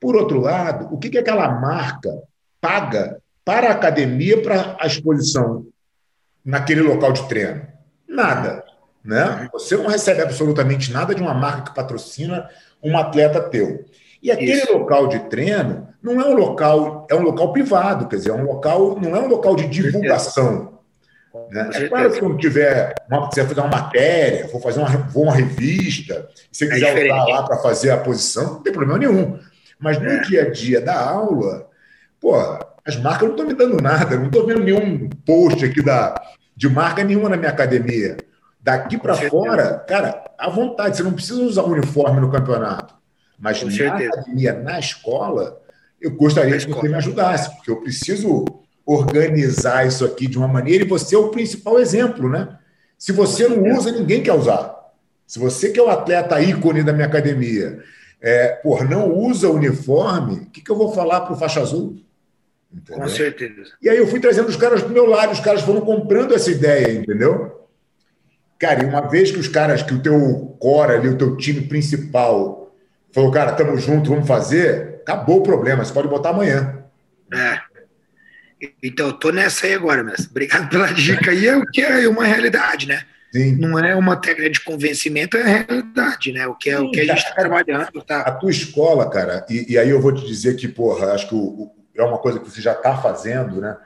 por outro lado, o que, que aquela marca paga para a academia para a exposição naquele local de treino? Nada. né? Você não recebe absolutamente nada de uma marca que patrocina um atleta teu. E aquele Isso. local de treino não é um local, é um local privado, quer dizer, é um local, não é um local de divulgação. Né? É claro que quando tiver uma, você fazer uma matéria, for fazer uma, for uma revista, se você é quiser é usar lá para fazer a posição, não tem problema nenhum. Mas no é. dia a dia da aula, pô, as marcas não estão me dando nada, não estou vendo nenhum post aqui da, de marca nenhuma na minha academia. Daqui para fora, cara, à vontade, você não precisa usar uniforme no campeonato. Mas Com na certeza. academia, na escola, eu gostaria que você me ajudasse, porque eu preciso organizar isso aqui de uma maneira e você é o principal exemplo, né? Se você não usa, ninguém quer usar. Se você que é o atleta ícone da minha academia, é, por não usa uniforme, o que, que eu vou falar para o faixa azul? Entendeu? Com certeza. E aí eu fui trazendo os caras do meu lado, os caras foram comprando essa ideia, entendeu? Cara, e uma vez que os caras, que o teu core ali, o teu time principal, falou, cara, tamo junto, vamos fazer, acabou o problema, você pode botar amanhã. É. Então, eu tô nessa aí agora, mas obrigado pela dica aí, é o que é uma realidade, né? Sim. Não é uma técnica de convencimento, é a realidade, né? O que, é, Sim, o que a gente está trabalhando. Tá... A tua escola, cara, e, e, aí eu vou te dizer que, porra, acho que o, o, é uma coisa que você já está fazendo, né?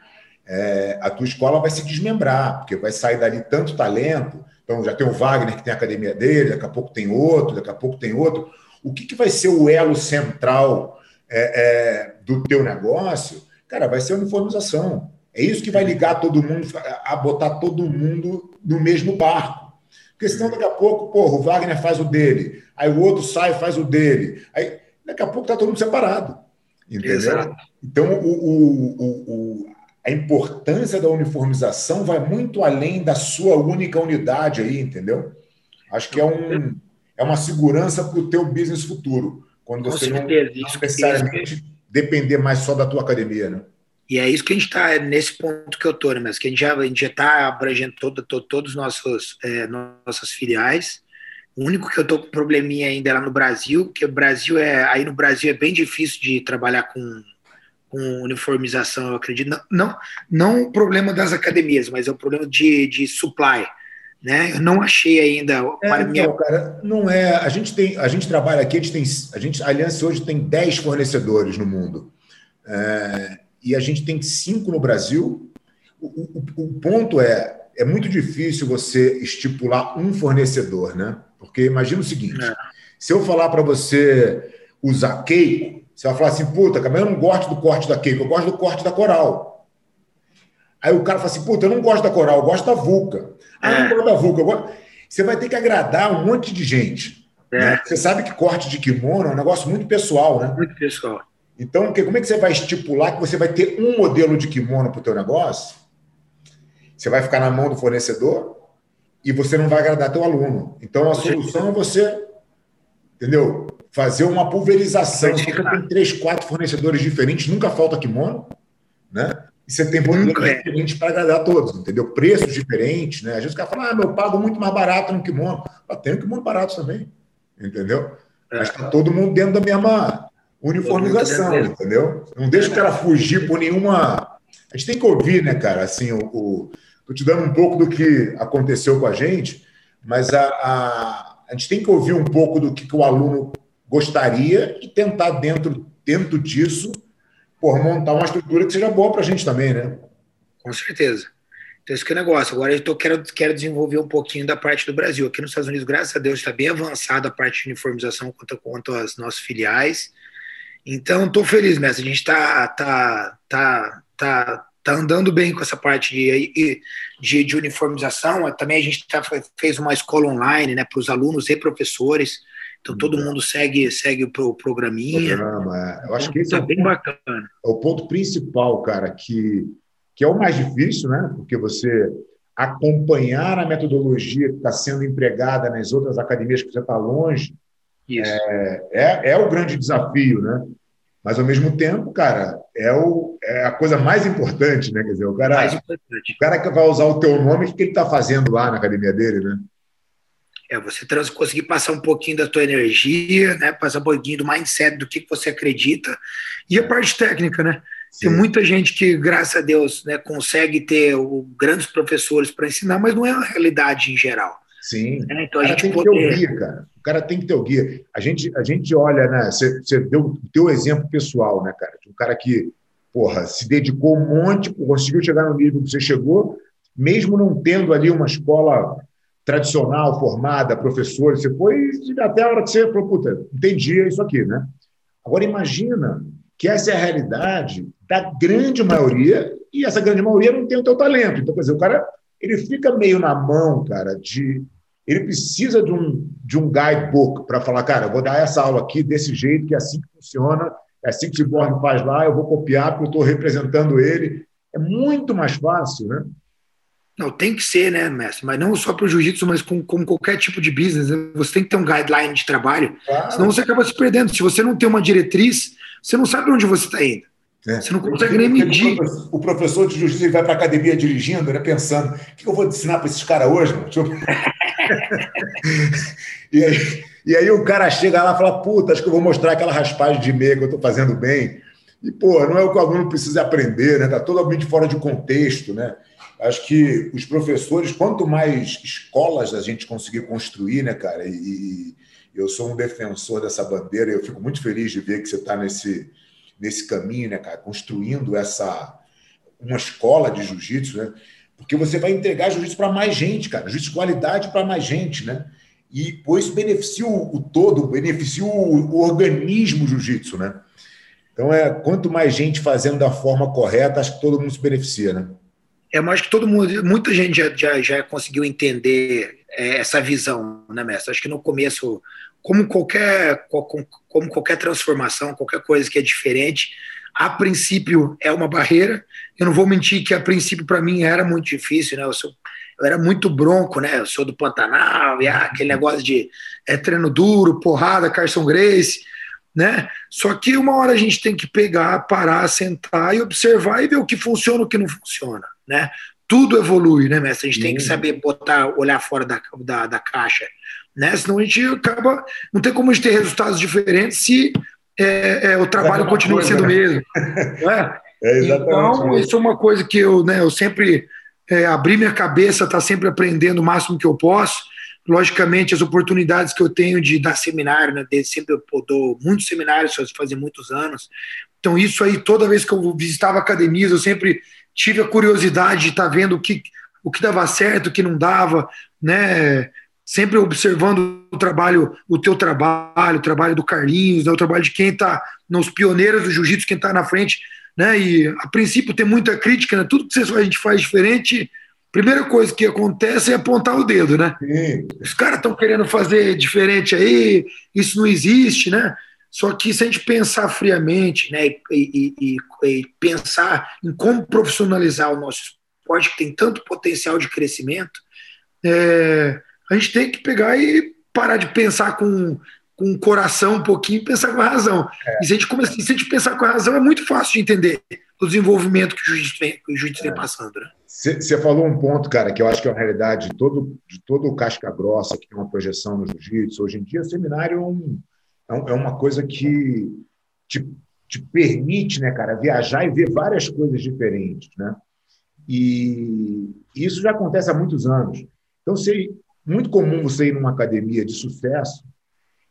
É, a tua escola vai se desmembrar, porque vai sair dali tanto talento. Então, já tem o Wagner, que tem a academia dele, daqui a pouco tem outro, daqui a pouco tem outro. O que, que vai ser o elo central é, é, do teu negócio? Cara, vai ser a uniformização. É isso que vai ligar todo mundo, a botar todo mundo no mesmo barco. Porque senão, daqui a pouco, porra, o Wagner faz o dele, aí o outro sai e faz o dele. Aí, daqui a pouco está todo mundo separado. Entendeu? Exato. Então, o, o, o, a importância da uniformização vai muito além da sua única unidade aí, entendeu? Acho que é, um, é uma segurança para o teu business futuro. Quando você não, não necessariamente depender mais só da tua academia, né? E é isso que a gente está nesse ponto que eu estou, né? Mas que a gente já a gente já está abrangendo todo, todo, todos os nossos é, nossas filiais. O único que eu estou com probleminha ainda é lá no Brasil, que o Brasil é aí no Brasil é bem difícil de trabalhar com, com uniformização, eu acredito. Não, não, não o problema das academias, mas é o problema de, de supply. Né? Eu não achei ainda. É, para não, minha... cara, não é. A gente tem, a gente trabalha aqui, a gente tem, a gente, a Aliança hoje tem 10 fornecedores no mundo. É, e a gente tem cinco no Brasil. O, o, o, ponto é, é muito difícil você estipular um fornecedor, né? Porque imagina o seguinte: é. se eu falar para você usar Keiko, você vai falar assim, puta, mas eu não gosto do corte da Keiko, eu gosto do corte da Coral. Aí o cara fala assim, puta, eu não gosto da Coral, eu gosto da Vulca. Ah, eu não gosto da Vulca. Gosto... Você vai ter que agradar um monte de gente. É. Né? Você sabe que corte de kimono é um negócio muito pessoal, né? Muito pessoal. Então, como é que você vai estipular que você vai ter um modelo de kimono para o teu negócio? Você vai ficar na mão do fornecedor e você não vai agradar teu aluno. Então, a solução é você, entendeu? Fazer uma pulverização. Você tem três, quatro fornecedores diferentes, nunca falta kimono, né? E você tem modelos é. diferentes para agradar todos, entendeu? Preços diferentes, né? Às vezes o cara fala, ah, eu pago muito mais barato no kimono. Ah, tem um kimono barato também, entendeu? É. Mas está todo mundo dentro da mesma uniformização, entendeu? Não deixa o cara fugir por nenhuma. A gente tem que ouvir, né, cara? Assim, o, o... tô te dando um pouco do que aconteceu com a gente, mas a, a, a gente tem que ouvir um pouco do que, que o aluno gostaria e tentar dentro dentro disso, por montar uma estrutura que seja boa para a gente também, né? Com certeza. Então, esse que é o negócio. Agora, eu tô, quero, quero desenvolver um pouquinho da parte do Brasil. Aqui nos Estados Unidos, graças a Deus, está bem avançada a parte de uniformização quanto, quanto às nossas filiais. Então, estou feliz, mestre. A gente está tá, tá, tá, tá andando bem com essa parte de, de, de uniformização. Também a gente tá, fez uma escola online né, para os alunos e professores. Então todo uhum. mundo segue segue o programinha. Programa, é. Eu acho que esse é, é bem bacana. É o ponto principal, cara, que, que é o mais difícil, né? Porque você acompanhar a metodologia que está sendo empregada nas outras academias que você está longe é, é, é, o grande desafio, né? Mas, ao mesmo tempo, cara, é, o, é a coisa mais importante, né? Quer dizer, o cara, o cara que vai usar o teu nome, o que ele está fazendo lá na academia dele, né? É você trans, conseguir passar um pouquinho da tua energia, né? Passar um pouquinho do mindset, do que você acredita. E a parte técnica, né? Sim. Tem muita gente que, graças a Deus, né, consegue ter o, grandes professores para ensinar, mas não é a realidade em geral. Sim. É, então, o cara tem que ter o guia, cara. O cara tem que ter o guia. A gente, a gente olha, né? Você, você deu o teu exemplo pessoal, né, cara? De um cara que, porra, se dedicou um monte, conseguiu chegar no nível que você chegou, mesmo não tendo ali uma escola tradicional, formada, professor, você foi até a hora que você falou, puta, entendi isso aqui, né? Agora imagina que essa é a realidade da grande maioria e essa grande maioria não tem o teu talento. Então, quer dizer, o cara ele fica meio na mão, cara, de ele precisa de um, de um guidebook para falar, cara, eu vou dar essa aula aqui desse jeito, que é assim que funciona, é assim que o Cyborg faz lá, eu vou copiar porque eu estou representando ele. É muito mais fácil, né? Não, tem que ser, né, mestre? Mas não só para o jiu-jitsu, mas com, com, qualquer tipo de business. Né? Você tem que ter um guideline de trabalho, claro. senão você acaba se perdendo. Se você não tem uma diretriz, você não sabe onde você está indo. É. Você não consegue nem medir. O professor de jiu-jitsu vai para a academia dirigindo, né, pensando: o que eu vou ensinar para esses caras hoje? Mano? Eu... *laughs* e, aí, e aí o cara chega lá e fala: puta, acho que eu vou mostrar aquela raspagem de meia que eu estou fazendo bem. E, pô, não é o que o aluno precisa aprender, né? Está totalmente fora de contexto, né? Acho que os professores, quanto mais escolas a gente conseguir construir, né, cara? E, e eu sou um defensor dessa bandeira, eu fico muito feliz de ver que você está nesse, nesse caminho, né, cara? Construindo essa uma escola de jiu-jitsu, né? Porque você vai entregar jiu-jitsu para mais gente, cara. Jiu-jitsu de qualidade para mais gente, né? E pois beneficia o, o todo, beneficia o, o organismo jiu-jitsu, né? Então, é quanto mais gente fazendo da forma correta, acho que todo mundo se beneficia, né? É, eu acho que todo mundo, muita gente já, já, já conseguiu entender é, essa visão, né, mestre? Acho que no começo, como qualquer, como qualquer transformação, qualquer coisa que é diferente, a princípio é uma barreira. Eu não vou mentir que a princípio para mim era muito difícil, né? Eu, sou, eu era muito bronco, né? Eu sou do Pantanal, e ah, aquele negócio de é, treino duro, porrada, Carson Grace, né? Só que uma hora a gente tem que pegar, parar, sentar e observar e ver o que funciona e o que não funciona né? Tudo evolui, né, mestre? A gente tem que saber botar, olhar fora da, da, da, caixa, né? Senão a gente acaba, não tem como a gente ter resultados diferentes se é, é, o trabalho é continua sendo o né? mesmo. *laughs* Né? É então, isso é uma coisa que eu, né, eu sempre é, abri minha cabeça, tá sempre aprendendo o máximo que eu posso. Logicamente, as oportunidades que eu tenho de dar seminário, né, sempre eu dou muitos seminários, fazem muitos anos. Então, isso aí, toda vez que eu visitava academias, eu sempre tive a curiosidade de estar tá vendo o que, o que dava certo, o que não dava, né? Sempre observando o trabalho, o teu trabalho, o trabalho do Carlinhos, né? o trabalho de quem está nos pioneiros do jiu-jitsu, quem está na frente, né? E a princípio tem muita crítica, né? Tudo que a gente faz diferente, primeira coisa que acontece é apontar o dedo, né? Sim. Os caras estão querendo fazer diferente aí, isso não existe, né? Só que se a gente pensar friamente, né, e, e, e, pensar em como profissionalizar o nosso esporte, que tem tanto potencial de crescimento, é, a gente tem que pegar e parar de pensar com, com o coração um pouquinho e pensar com a razão. É. E se a, gente começa, se a gente pensar com a razão, é muito fácil de entender o desenvolvimento que o juiz vem, juiz vem é. passando. Você né? falou um ponto, cara, que eu acho que é uma realidade de todo, de todo o casca grossa que tem uma projeção no jiu-jitsu. Hoje em dia, o seminário é um é, é uma coisa que te, te permite, né, cara, viajar e ver várias coisas diferentes, né? E isso já acontece há muitos anos. Então, seria muito comum você ir numa academia de sucesso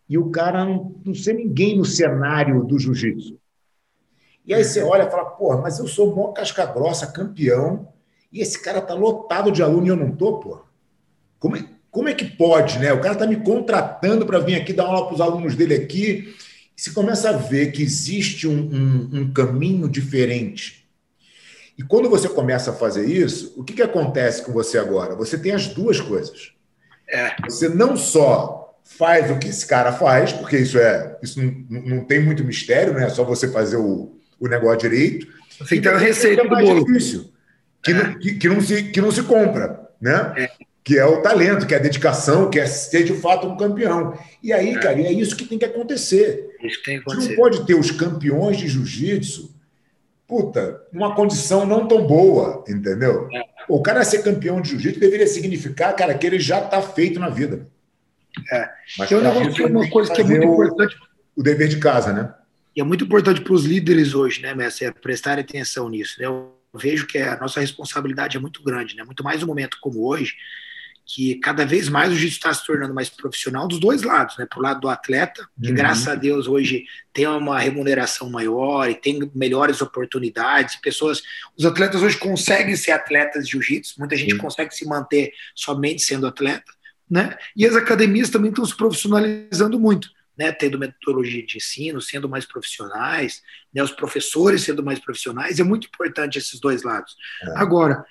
e o cara não, não ser ninguém no cenário do jiu-jitsu. E aí você olha e fala, porra, mas eu sou mó casca grossa, campeão, e esse cara tá lotado de aluno e eu não tô, porra. Como é, como é que pode, né? O cara está me contratando para vir aqui dar aula para os alunos dele aqui. Você começa a ver que existe um, um, um, caminho diferente. E quando você começa a fazer isso, o que, que acontece com você agora? Você tem as duas coisas. É. Você não só faz o que esse cara faz, porque isso é isso não, não tem muito mistério, né? É só você fazer o, o negócio direito. Você tem a receita do bolo. Difícil, que, é. não, que, que, não se, que não se compra, né? É que é o talento, que é a dedicação, que é ser de fato um campeão. E aí, é. cara, é isso que tem que acontecer. Isso tem que acontecer. Você não pode ter os campeões de jiu-jitsu, puta, uma condição não tão boa, entendeu? É. O cara ser campeão de jiu-jitsu deveria significar, cara, que ele já está feito na vida. É. Mas eu não isso, uma coisa que é muito o, importante. O dever de casa, né? E é muito importante para os líderes hoje, né, Messi, é prestar atenção nisso. Né? Eu vejo que a nossa responsabilidade é muito grande, né? Muito mais um momento como hoje, que cada vez mais o jiu-jitsu está se tornando mais profissional dos dois lados, né? Para o lado do atleta, que uhum. graças a Deus hoje tem uma remuneração maior e tem melhores oportunidades, pessoas, os atletas hoje conseguem ser atletas de jiu-jitsu, muita gente uhum. consegue se manter somente sendo atleta, né? E as academias também estão se profissionalizando muito. Né, tendo metodologia de ensino, sendo mais profissionais, né, os professores sendo mais profissionais, é muito importante esses dois lados. É. Agora,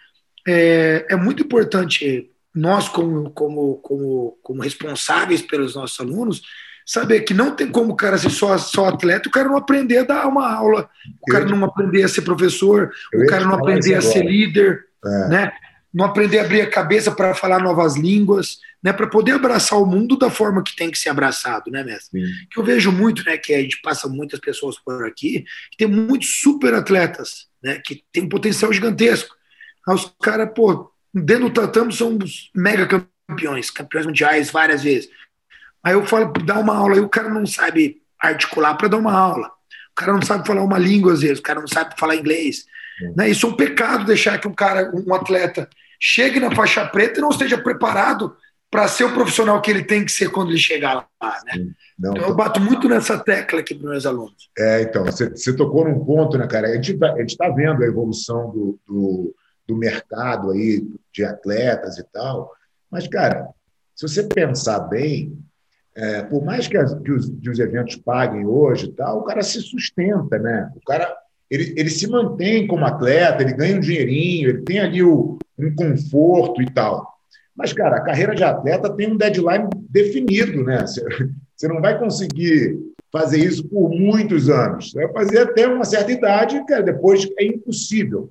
é, é muito importante nós, como, como, como, como responsáveis pelos nossos alunos, saber que não tem como o cara ser só, só atleta, o cara não aprender a dar uma aula, o cara não aprender a ser professor, o cara não aprender a ser líder, é. né? não aprender a abrir a cabeça para falar novas línguas, né? para poder abraçar o mundo da forma que tem que ser abraçado, né, mestre? Sim. Que eu vejo muito, né, que a gente passa muitas pessoas por aqui, que tem muitos super atletas, né, que tem um potencial gigantesco. Aí os caras, pô, dentro do tatame são mega campeões, campeões mundiais várias vezes. Aí eu falo, dá uma aula, e o cara não sabe articular para dar uma aula. O cara não sabe falar uma língua às vezes, o cara não sabe falar inglês. Né? Isso é um pecado deixar que um cara, um atleta, chegue na faixa preta e não esteja preparado para ser o profissional que ele tem que ser quando ele chegar lá. Né? Não, então eu bato muito nessa tecla aqui para meus alunos. É, então, você, você, tocou num ponto, né, cara? A gente está tá vendo a evolução do, do do mercado aí de atletas e tal. Mas, cara, se você pensar bem, é, por mais que, as, que, os, que, os, eventos paguem hoje e tal, o cara se sustenta, né? O cara ele, ele se mantém como atleta, ele ganha um dinheirinho, ele tem ali o, um conforto e tal. Mas, cara, a carreira de atleta tem um deadline definido, né? Você, não vai conseguir fazer isso por muitos anos. Você vai fazer até uma certa idade, cara, depois é impossível.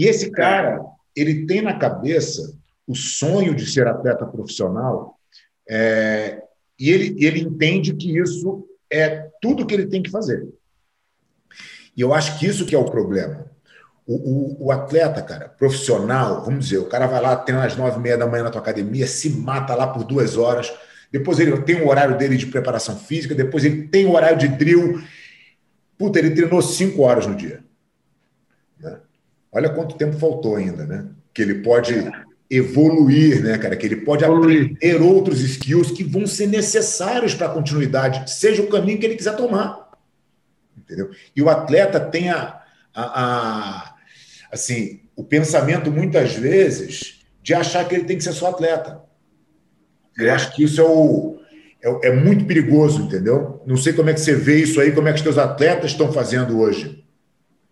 E esse cara, ele tem na cabeça o sonho de ser atleta profissional é, e ele, ele entende que isso é tudo que ele tem que fazer. E eu acho que isso que é o problema. O, o, o, atleta, cara, profissional, vamos dizer, o cara vai lá, treina às nove e meia da manhã na tua academia, se mata lá por duas horas, depois ele tem o horário dele de preparação física, depois ele tem o horário de drill. Puta, ele treinou cinco horas no dia. Olha quanto tempo faltou ainda, né? Que ele pode evoluir, né, cara? Que ele pode evoluir. aprender outros skills que vão ser necessários para a continuidade, seja o caminho que ele quiser tomar. Entendeu? E o atleta tem a, a, a assim, o pensamento muitas vezes de achar que ele tem que ser só atleta. Eu é. acho que isso é o é, é, muito perigoso, entendeu? Não sei como é que você vê isso aí, como é que os teus atletas estão fazendo hoje.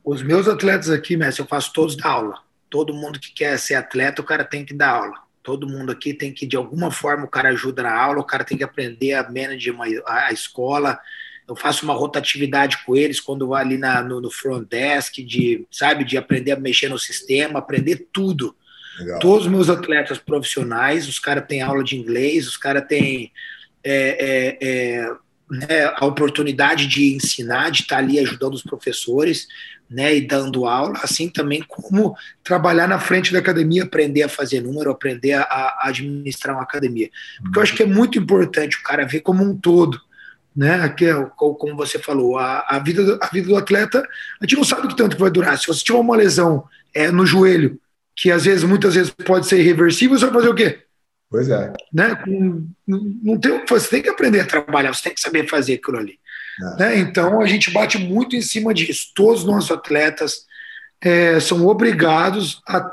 Os meus atletas aqui, mestre, eu faço todos da aula. Todo mundo que quer ser atleta, o cara tem que dar aula. Todo mundo aqui tem que, de alguma forma, o cara ajuda na aula, o cara tem que aprender a manage uma, a, escola. Eu faço uma rotatividade com eles quando vou ali na, no, no front desk, de, sabe, de aprender a mexer no sistema, aprender tudo. Legal. Todos os meus atletas profissionais, os caras têm aula de inglês, os caras têm é, é, é, né, a oportunidade de ensinar, de estar ali ajudando os professores né, e dando aula, assim também como trabalhar na frente da academia, aprender a fazer número, aprender a, a administrar uma academia. Porque eu acho que é muito importante o cara ver como um todo, né? Que é, como você falou, a, a, vida, a vida do atleta, a gente não sabe o que tanto vai durar. Se você tiver uma lesão é, no joelho, que às vezes, muitas vezes pode ser irreversível, você vai fazer o quê? Pois é. Né? Não tem, você tem que aprender a trabalhar, você tem que saber fazer aquilo ali. Né? Então a gente bate muito em cima disso. Todos os nossos atletas é, são obrigados a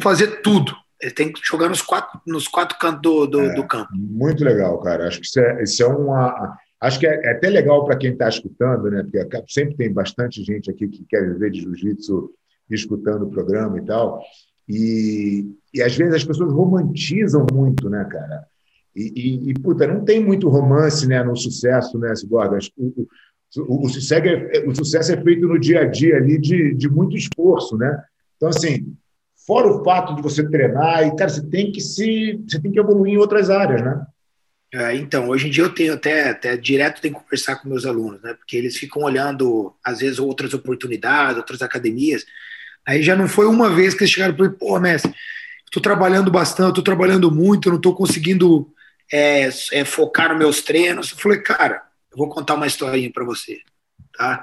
fazer tudo. Ele tem que jogar nos quatro, nos quatro cantos do, do, é, do campo. Muito legal, cara. Acho que isso é, isso é uma. Acho que é, é até legal para quem está escutando, né? Porque sempre tem bastante gente aqui que quer viver de jiu-jitsu escutando o programa e tal. E, e às vezes as pessoas romantizam muito, né, cara? E, e, e, puta, não tem muito romance né, no sucesso, né, Sigorda? O, o, o, sucesso é, o sucesso é feito no dia a dia ali de, de muito esforço, né? Então, assim, fora o fato de você treinar, e, cara, você tem que se. Você tem que evoluir em outras áreas, né? É, então, hoje em dia eu tenho até, até direto tenho que conversar com meus alunos, né? Porque eles ficam olhando, às vezes, outras oportunidades, outras academias. Aí já não foi uma vez que eles chegaram e falaram, pô, mestre, estou trabalhando bastante, estou trabalhando muito, não estou conseguindo é, é, focar nos meus treinos. Eu falei, cara, eu vou contar uma historinha para você. Tá?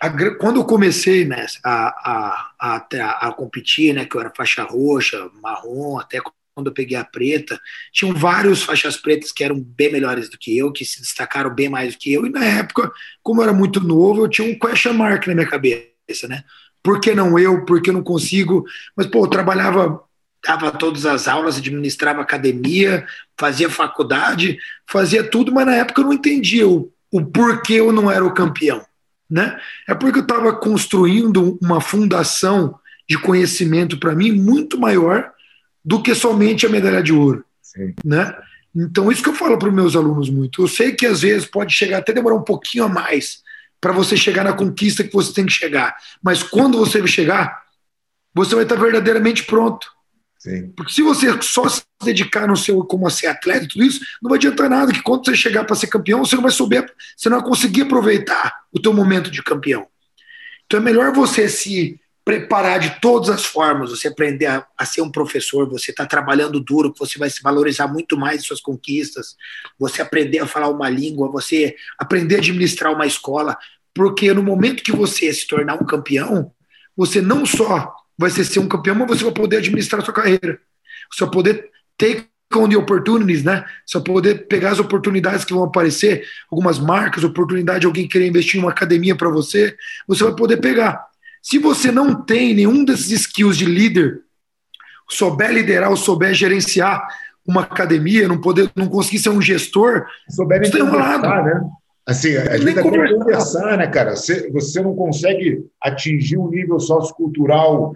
A, quando eu comecei né, a, a, a, a, competir, né, que eu era faixa roxa, marrom, até quando eu peguei a preta, tinham vários faixas pretas que eram bem melhores do que eu, que se destacaram bem mais do que eu, e na época, como eu era muito novo, eu tinha um question mark na minha cabeça, né? Por que não eu? Por que eu não consigo? Mas, pô, eu trabalhava, dava todas as aulas, administrava academia, fazia faculdade, fazia tudo, mas na época eu não entendia o, o porquê eu não era o campeão, né? É porque eu estava construindo uma fundação de conhecimento para mim muito maior do que somente a medalha de ouro, Sim. né? Então isso que eu falo para os meus alunos muito. Eu sei que às vezes pode chegar até demorar um pouquinho a mais para você chegar na conquista que você tem que chegar, mas quando você chegar, você vai estar verdadeiramente pronto. Sim. Porque se você só se dedicar no seu como a ser atleta e tudo isso, não vai adiantar nada, que quando você chegar para ser campeão, você não vai souber, você não vai conseguir aproveitar o teu momento de campeão. Então é melhor você se preparar de todas as formas, você aprender a, a ser um professor, você está trabalhando duro, você vai se valorizar muito mais suas conquistas, você aprender a falar uma língua, você aprender a administrar uma escola, porque no momento que você se tornar um campeão, você não só vai ser um campeão, mas você vai poder administrar a sua carreira, você vai poder take on the opportunities, né? Você vai poder pegar as oportunidades que vão aparecer, algumas marcas, oportunidade de alguém querer investir em uma academia para você, você vai poder pegar. Se você não tem nenhum desses skills de líder, souber liderar ou souber gerenciar uma academia, não poder, não conseguir ser um gestor, souber você enrolado. Né? Assim, a gente tem que conversar, né, cara? Você, você não consegue atingir um nível sociocultural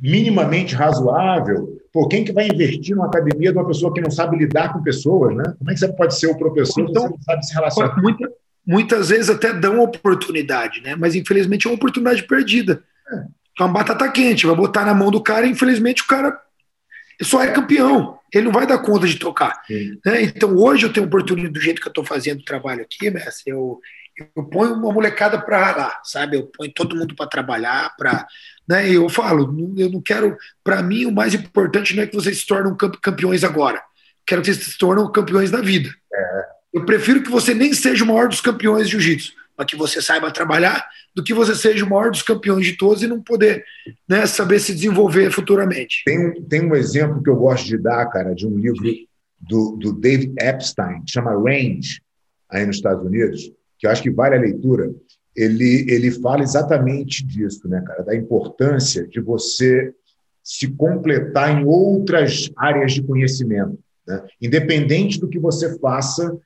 minimamente razoável. Pô, quem que vai investir numa academia de uma pessoa que não sabe lidar com pessoas, né? Como é que você pode ser o professor então, não sabe se relacionar? Muita, muitas vezes até dão oportunidade, né? Mas infelizmente é uma oportunidade perdida. É uma batata quente, vai botar na mão do cara e infelizmente o cara só é campeão. Ele não vai dar conta de tocar. Né? Então hoje eu tenho oportunidade, do jeito que eu estou fazendo o trabalho aqui, mestre, eu, eu ponho uma molecada para ralar, sabe? Eu ponho todo mundo para trabalhar, para. Né? eu falo, eu não quero. Para mim, o mais importante não é que vocês se tornem campeões agora. Quero que vocês se tornem campeões da vida. É. Eu prefiro que você nem seja o maior dos campeões de jiu-jitsu, mas que você saiba trabalhar, do que você seja o maior dos campeões de todos e não poder né, saber se desenvolver futuramente. Tem um, tem um exemplo que eu gosto de dar, cara, de um livro do, do David Epstein, que chama Range, aí nos Estados Unidos, que eu acho que vale a leitura. Ele, ele fala exatamente disso, né, cara, da importância de você se completar em outras áreas de conhecimento. Né? Independente do que você faça,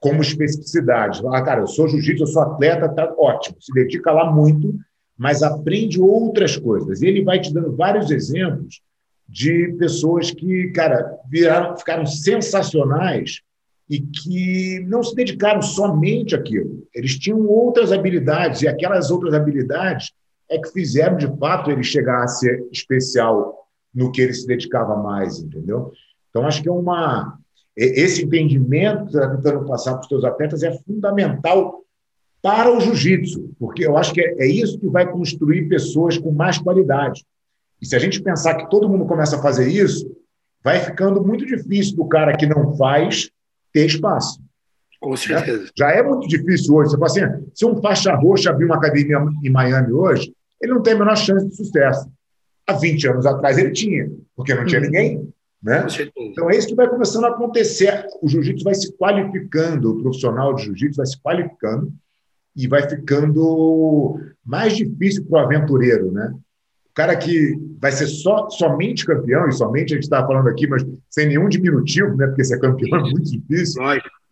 como especificidade. Ah, cara, eu sou jiu-jitsu, eu sou atleta, tá ótimo. Se dedica lá muito, mas aprende outras coisas. E ele vai te dando vários exemplos de pessoas que, cara, viraram, ficaram sensacionais e que não se dedicaram somente àquilo. Eles tinham outras habilidades e aquelas outras habilidades é que fizeram de fato ele chegar a ser especial no que ele se dedicava mais, entendeu? Então acho que é uma esse entendimento que você está tentando passar para os seus atletas é fundamental para o jiu-jitsu, porque eu acho que é, é isso que vai construir pessoas com mais qualidade. E se a gente pensar que todo mundo começa a fazer isso, vai ficando muito difícil do cara que não faz ter espaço. Com certeza. Já é muito difícil hoje. Você fala assim, se um faixa roxa abrir uma academia em Miami hoje, ele não tem a menor chance de sucesso. Há 20 anos atrás ele tinha, porque não tinha uhum. ninguém. Né? Então é isso que vai começando a acontecer. O jiu-jitsu vai se qualificando, o profissional de jiu-jitsu vai se qualificando e vai ficando mais difícil para o aventureiro, né? O cara que vai ser só, somente campeão, e somente a gente está falando aqui, mas sem nenhum diminutivo, né? Porque ser campeão é muito difícil.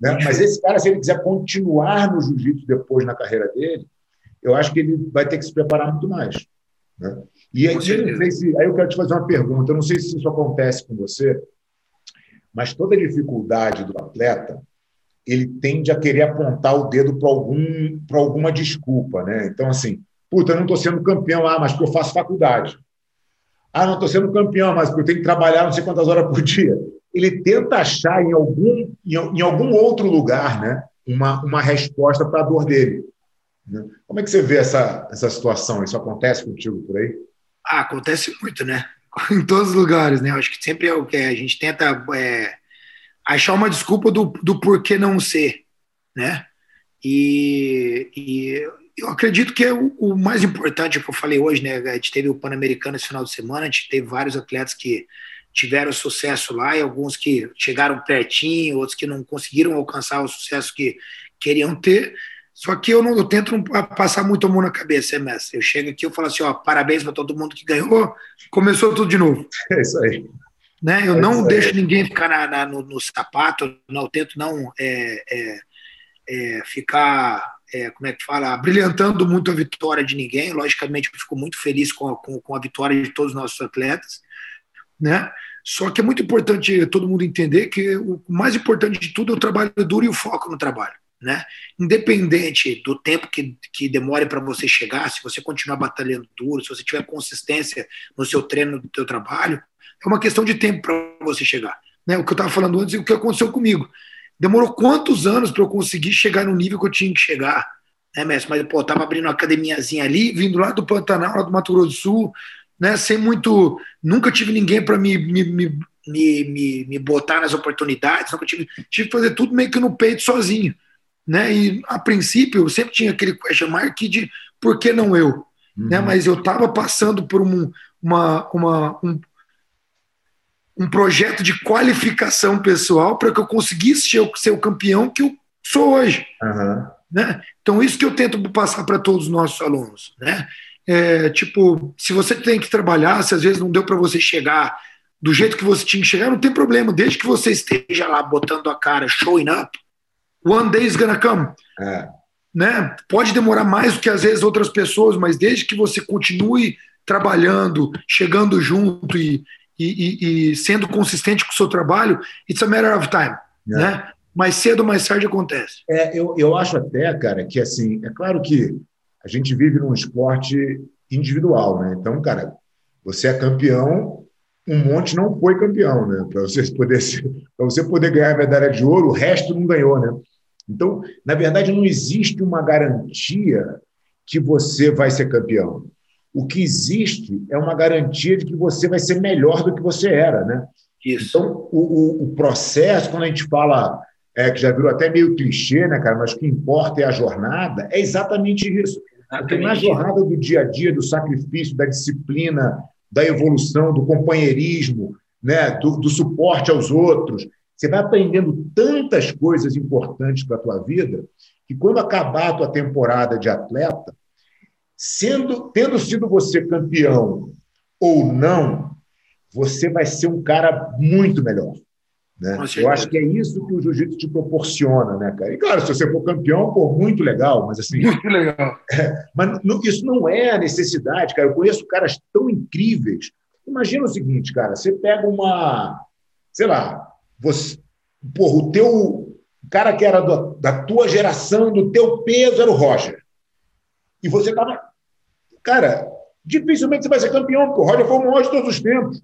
Né? Mas esse cara, se ele quiser continuar no jiu-jitsu depois na carreira dele, eu acho que ele vai ter que se preparar muito mais. Né? E aí, eu se, aí eu quero te fazer uma pergunta, eu não sei se isso acontece com você, mas toda dificuldade do atleta, ele tende a querer apontar o dedo para algum, alguma desculpa, né? Então, assim, puta, eu não estou sendo campeão, ah, mas porque eu faço faculdade. Ah, não estou sendo campeão, mas porque eu tenho que trabalhar não sei quantas horas por dia. Ele tenta achar em algum, em, em algum outro lugar né, uma, uma resposta para a dor dele. Né? Como é que você vê essa, essa situação? Isso acontece contigo por aí? Ah, acontece muito, né? *laughs* em todos os lugares, né? Eu acho que sempre é o que a gente tenta é, achar uma desculpa do, do porquê não ser, né? E, e eu acredito que é o, o, mais importante que eu falei hoje, né? A gente teve o Pan-Americano esse final de semana, a gente teve vários atletas que tiveram sucesso lá e alguns que chegaram pertinho, outros que não conseguiram alcançar o sucesso que queriam ter. Só que eu não eu tento não passar muito a mão na cabeça, é, mestre. Eu chego aqui e falo assim, ó, parabéns para todo mundo que ganhou, começou tudo de novo. *laughs* É isso aí. Né? Eu é não deixo ninguém ficar na, na, no, no, sapato, não, eu tento não é, é, é ficar é, como é que fala, brilhantando muito a vitória de ninguém. Logicamente, eu fico muito feliz com a, com, com a vitória de todos os nossos atletas, né? Só que é muito importante todo mundo entender que o mais importante de tudo é o trabalho duro e o foco no trabalho. Né? Independente do tempo que, que demore para você chegar, se você continuar batalhando duro, se você tiver consistência no seu treino, no seu trabalho, é uma questão de tempo para você chegar. Né? O que eu estava falando antes e o que aconteceu comigo. Demorou quantos anos para eu conseguir chegar no nível que eu tinha que chegar? Né, mestre? Mas, pô, tava abrindo uma academiazinha ali, vindo lá do Pantanal, lá do Mato Grosso do Sul, né? Sem muito. Nunca tive ninguém para me, me, me, me, me, botar nas oportunidades, nunca tive. Tive que fazer tudo meio que no peito sozinho. Né? E a princípio eu sempre tinha aquele question mark de por que não eu? Uhum. Né? Mas eu estava passando por um, uma, uma, um, um projeto de qualificação pessoal para que eu conseguisse ser o campeão que eu sou hoje. Uhum. Né? Então, isso que eu tento passar para todos os nossos alunos. Né? É, tipo, se você tem que trabalhar, se às vezes não deu para você chegar do jeito que você tinha que chegar, não tem problema, desde que você esteja lá botando a cara, showing up, one day is gonna come. É. Né? Pode demorar mais do que às vezes outras pessoas, mas desde que você continue trabalhando, chegando junto e, e, e, e, sendo consistente com o seu trabalho, it's a matter of time, é. né? Mais cedo ou mais tarde acontece. É, eu, eu acho até, cara, que assim, é claro que a gente vive num esporte individual, né? Então, cara, você é campeão, um monte não foi campeão, né? Para você poder para você poder ganhar a medalha de ouro, o resto não ganhou, né? Então, na verdade, não existe uma garantia que você vai ser campeão. O que existe é uma garantia de que você vai ser melhor do que você era, né? Isso. Então, o, o, o processo, quando a gente fala, é, que já virou até meio clichê, né, cara? Mas o que importa é a jornada, é exatamente isso. Exatamente. Porque na jornada do dia a dia, do sacrifício, da disciplina, da evolução, do companheirismo, né, do, do suporte aos outros, você vai aprendendo tantas coisas importantes para a tua vida que quando acabar a tua temporada de atleta, sendo, tendo sido você campeão ou não, você vai ser um cara muito melhor. Né? Eu acho que é isso que o jiu-jitsu te proporciona, né, cara? E claro, se você for campeão, pô, muito legal, mas assim. Muito legal. *laughs* É, mas não, isso não é a necessidade, cara. Eu conheço caras tão incríveis. Imagina o seguinte, cara, você pega uma, sei lá, você, porra, o teu o cara que era do, da tua geração, do teu peso, era o Roger. E você estava Cara, dificilmente você vai ser campeão, porque o Roger foi o maior de todos os tempos.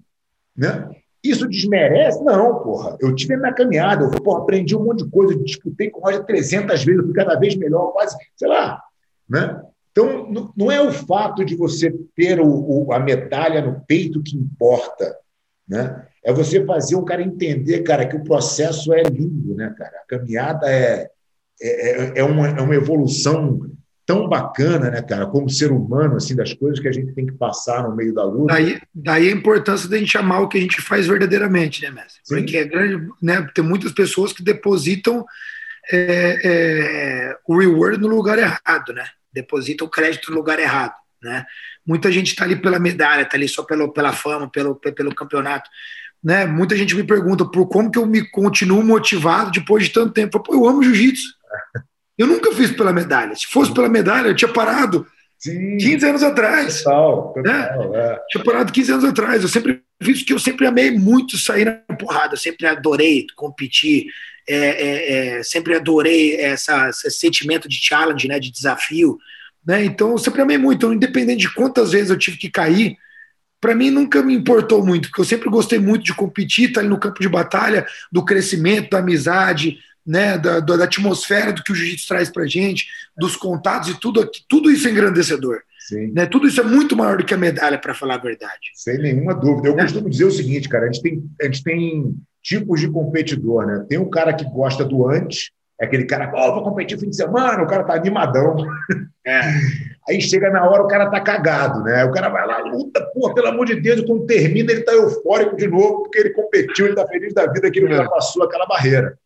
Né? Isso desmerece? Não, porra. Eu tive na caminhada, eu porra, aprendi um monte de coisa, disputei com o Roger 300 vezes, fui cada vez melhor, quase, sei lá. Né? Então, não é o fato de você ter o, o, a medalha no peito que importa. Né? É você fazer o cara entender, cara, que o processo é lindo, né, cara? A caminhada é, é, é, é uma, é uma evolução tão bacana, né, cara, como ser humano, assim, das coisas que a gente tem que passar no meio da luta. Daí, daí a importância da gente amar o que a gente faz verdadeiramente, né, mestre? Sim. Porque é grande, né, tem muitas pessoas que depositam é, é, o reward no lugar errado, né? Depositam o crédito no lugar errado, né? Muita gente está ali pela medalha, está ali só pelo, pela fama, pelo, pelo campeonato. Né? Muita gente me pergunta por como que eu me continuo motivado depois de tanto tempo. Pô, eu amo jiu-jitsu. *laughs* Eu nunca fiz pela medalha. Se fosse pela medalha, eu tinha parado Sim. 15 anos atrás. Total, total, né? é. Tinha parado 15 anos atrás. Eu sempre fiz que eu sempre amei muito sair na porrada. Eu sempre adorei competir. É, é, é, sempre adorei essa, esse sentimento de challenge, né, de desafio. Né? Então, eu sempre amei muito. Então, independente de quantas vezes eu tive que cair, para mim nunca me importou muito, porque eu sempre gostei muito de competir, estar tá ali no campo de batalha, do crescimento, da amizade, né, da, da atmosfera do que o jiu-jitsu traz para gente, dos contatos e tudo, tudo isso é engrandecedor. Sim. Né? Tudo isso é muito maior do que a medalha, para falar a verdade. Sem nenhuma dúvida. Eu né? costumo dizer o seguinte, cara: a gente, tem, a gente tem tipos de competidor, né? Tem o cara que gosta do antes, é aquele cara, oh, vou competir fim de semana, o cara tá animadão. É. *laughs* Aí chega na hora, o cara tá cagado, né? O cara vai lá, luta, pô, pelo amor de Deus, e quando termina, ele tá eufórico de novo, porque ele competiu, ele tá feliz da vida que ele ultrapassou aquela barreira.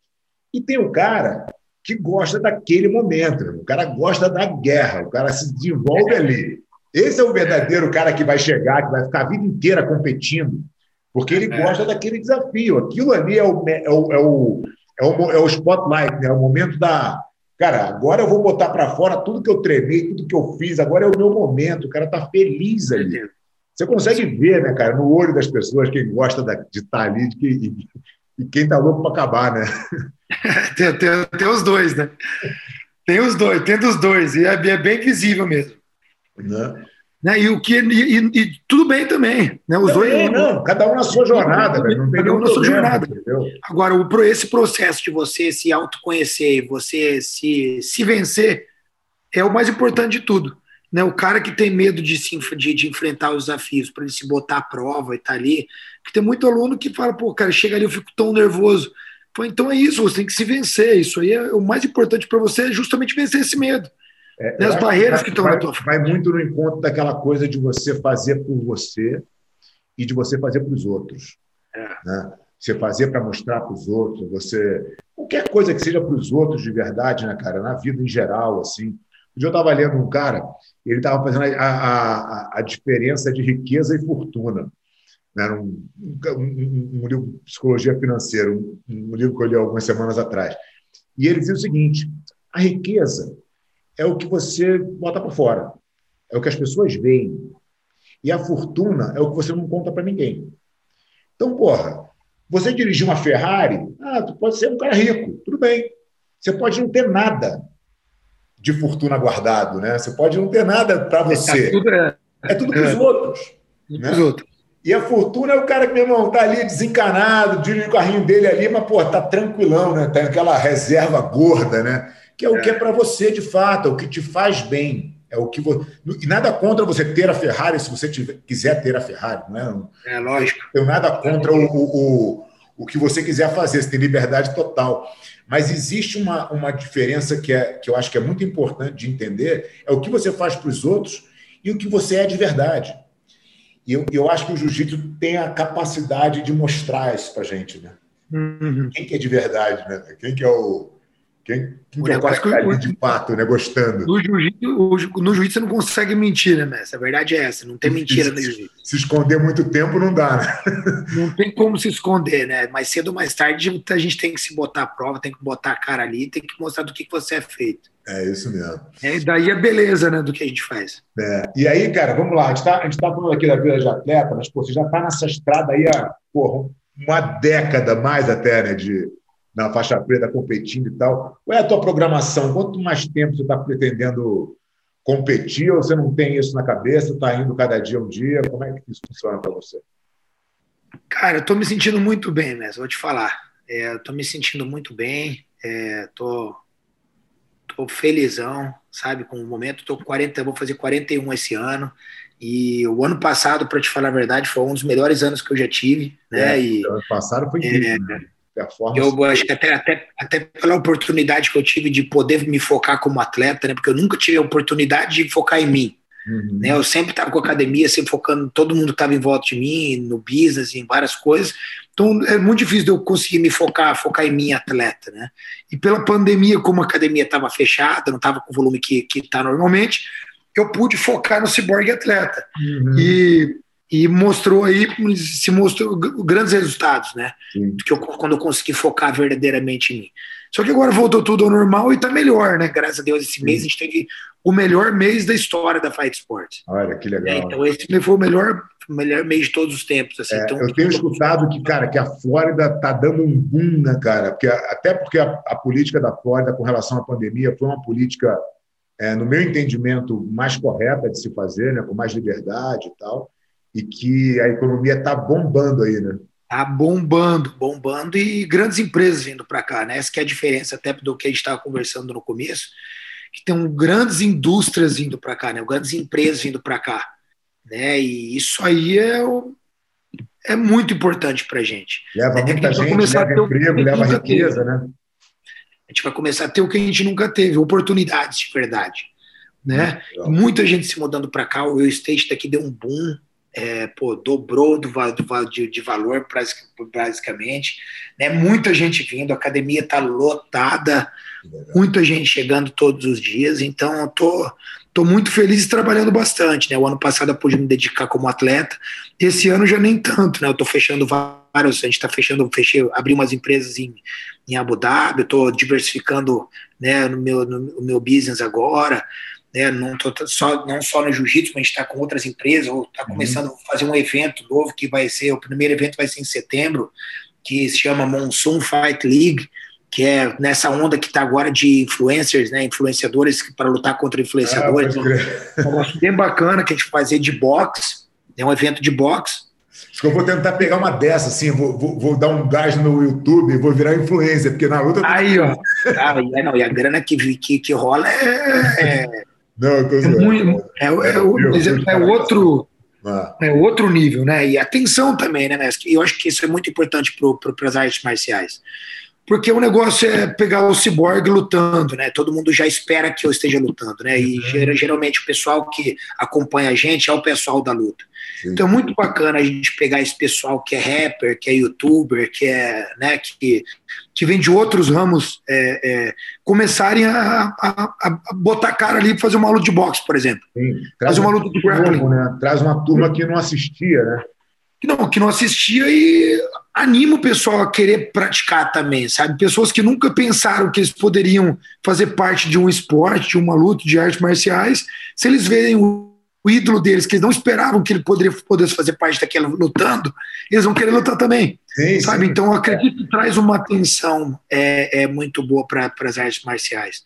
E tem o cara que gosta daquele momento, né? o cara gosta da guerra, o cara se desenvolve ali. Esse é o verdadeiro cara que vai chegar, que vai ficar a vida inteira competindo, porque ele é. gosta daquele desafio. Aquilo ali é o, é o, é o, é o, é o spotlight, né? é o momento da, Cara, agora eu vou botar para fora tudo que eu treinei, tudo que eu fiz, agora é o meu momento, o cara tá feliz ali. Você consegue ver, né, cara, no olho das pessoas, quem gosta de estar tá ali de e, e quem tá louco para acabar, né? *laughs* tem, tem, tem, os dois, né? Tem os dois, tem dos dois, e é, é bem visível mesmo. Né? Né? E o que e, e, tudo bem também, né? Os também, dois, não, cada um na sua jornada. Não tem cada um na sua jornada. Entendeu? Agora, o, esse processo de você se autoconhecer, você se, se vencer, é o mais importante de tudo. Né? O cara que tem medo de, se, de, de enfrentar os desafios, para ele se botar à prova e tá ali. Porque tem muito aluno que fala, pô, cara, chega ali, eu fico tão nervoso. Pô, então é isso, você tem que se vencer. Isso aí é o mais importante para você, é justamente vencer esse medo. É, né, as barreiras que estão vai, na tua. Vai muito no encontro daquela coisa de você fazer por você e de você fazer para os outros. É. Né? Você fazer para mostrar para os outros, você. Qualquer coisa que seja para os outros de verdade, né, cara? Na vida em geral, assim. Um dia eu estava lendo um cara, ele estava fazendo a, a, a, diferença de riqueza e fortuna. Né? Um, um, um, livro de psicologia financeira, um, um livro que eu li algumas semanas atrás. E ele dizia o seguinte: a riqueza é o que você bota para fora, é o que as pessoas veem. E a fortuna é o que você não conta para ninguém. Então, porra, você dirigir uma Ferrari, ah, tu pode ser um cara rico, tudo bem. Você pode não ter nada de fortuna guardado, né? Você pode não ter nada para é, você. É, é tudo para os é. outros. Né? outros. E a fortuna é o cara que, meu irmão, tá ali desencanado, dirige o carrinho dele ali, mas, pô, tá tranquilão, né? Tá aquela reserva gorda, né? Que é o que é para você de fato, é o que te faz bem. É o que você... E nada contra você ter a Ferrari se você tiver, quiser ter a Ferrari, não é? É lógico. Eu nada contra o, o, o, que você quiser fazer, você tem liberdade total. Mas existe uma, uma diferença que, é, que eu acho que é muito importante de entender: é o que você faz para os outros e o que você é de verdade. E eu, eu acho que o jiu-jitsu tem a capacidade de mostrar isso para gente, né? Uhum. Quem que é de verdade, né? Quem que é o quem, quem que o cara que ali de fato, né? Gostando. No jiu-jitsu, no jiu você não consegue mentir, né, Messi? A verdade é essa, não tem mentira no jiu-jitsu. Se esconder muito tempo não dá, né? *laughs* Não tem como se esconder, né? Mais cedo ou mais tarde a gente tem que se botar à prova, tem que botar a cara ali, tem que mostrar do que você é feito. É isso mesmo. É, e daí a beleza, né, do que a gente faz. É. E aí, cara, vamos lá. A gente está tá falando aqui da vida de atleta, mas pô, você já está nessa estrada aí há porra, uma década mais até, né, de, na faixa preta competindo e tal. Qual é a tua programação? Quanto mais tempo você está pretendendo competir ou você não tem isso na cabeça, está indo cada dia um dia? Como é que isso funciona para você? Cara, eu estou me sentindo muito bem, né? Vou te falar. É, estou me sentindo muito bem. Estou é, tô, felizão, sabe, com o momento. Tô 40, vou fazer 41 esse ano. E o ano passado, para te falar a verdade, foi um dos melhores anos que eu já tive, né? É, e, ano passado foi incrível, é, né? Performance. Eu acho que até, até, até pela oportunidade que eu tive de poder me focar como atleta, né? Porque eu nunca tive a oportunidade de focar em mim. Uhum. Né? Eu sempre estava com a academia, sempre focando, todo mundo estava em volta de mim, no business, em várias coisas. Então é muito difícil de eu conseguir me focar, focar em mim, atleta, né? E pela pandemia, como a academia estava fechada, não estava com o volume que está normalmente, eu pude focar no cyborg atleta. Uhum. E e mostrou aí, se mostrou grandes resultados, né? Que eu, quando eu consegui focar verdadeiramente em mim. Só que agora voltou tudo ao normal e tá melhor, né? Graças a Deus, esse Sim. mês a gente teve o melhor mês da história da Fight Sports. Olha, que legal. É, então esse foi o melhor, melhor mês de todos os tempos. Assim. É, então, eu tenho escutado que, cara, que a Flórida tá dando um boom, né, cara? Porque, até porque a, a política da Flórida com relação à pandemia foi uma política, é, no meu entendimento, mais correta de se fazer, né? Com mais liberdade e tal e que a economia está bombando aí, né? Está bombando, bombando e grandes empresas vindo para cá, né? Essa que é a diferença até do que a gente estava conversando no começo, que tem grandes indústrias vindo para cá, né? Grandes empresas vindo para cá, né? E isso aí é, é muito importante para a gente. Leva é muita gente, gente leva emprego, leva riqueza, né? A gente vai começar a ter o que a gente nunca teve, oportunidades de verdade. né? Muita gente se mudando para cá, o real estate daqui deu um boom, é, pô, dobrou do, do, de, de, valor basicamente, né? Muita gente vindo, a academia está lotada, muita gente chegando todos os dias, então eu tô, tô muito feliz e trabalhando bastante, né? O ano passado eu pude me dedicar como atleta, esse ano já nem tanto, né? Eu tô fechando vários, a gente está fechando, fechei, abri umas empresas em, em Abu Dhabi, eu tô diversificando, né, no meu, no, no meu business agora, né, não, tô, só, não só no jiu-jitsu, mas a gente está com outras empresas, ou está uhum. começando uhum. a fazer um evento novo que vai ser, o primeiro evento vai ser em setembro, que se chama Monsoon Fight League, que é nessa onda que está agora de influencers, né, influenciadores para lutar contra influenciadores. Ah, um negócio bem bacana que a gente fazer de boxe, é um evento de boxe. Acho que eu vou tentar pegar uma dessa, assim, vou, vou, vou dar um gás no YouTube vou virar influencer, porque na luta. Aí, ó. *laughs* Ah, é, não, e a grana que, que, que rola é, é não, eu tô é, muito, é, é, é, é outro. Ah. É outro nível, né? E atenção também, né, Mestre? E eu acho que isso é muito importante para as artes marciais. Porque o negócio é pegar o ciborgue lutando, né? Todo mundo já espera que eu esteja lutando, né? E uhum. geralmente o pessoal que acompanha a gente é o pessoal da luta. Sim. Então é muito bacana a gente pegar esse pessoal que é rapper, que é youtuber, que é, né, que, que vem de outros ramos, é, é, começarem a, a, a, botar cara ali e fazer uma luta de boxe, por exemplo. Sim. Fazer uma luta de grappling. Né? Traz uma turma que não assistia, né? Que não, que não assistia e anima o pessoal a querer praticar também, sabe? Pessoas que nunca pensaram que eles poderiam fazer parte de um esporte, de uma luta de artes marciais, se eles verem o o ídolo deles, que eles não esperavam que ele poderia, pudesse fazer parte daquela lutando, eles vão querer lutar também. Sim, sabe? Sim. Então, acredito que traz uma atenção é, é muito boa para as artes marciais.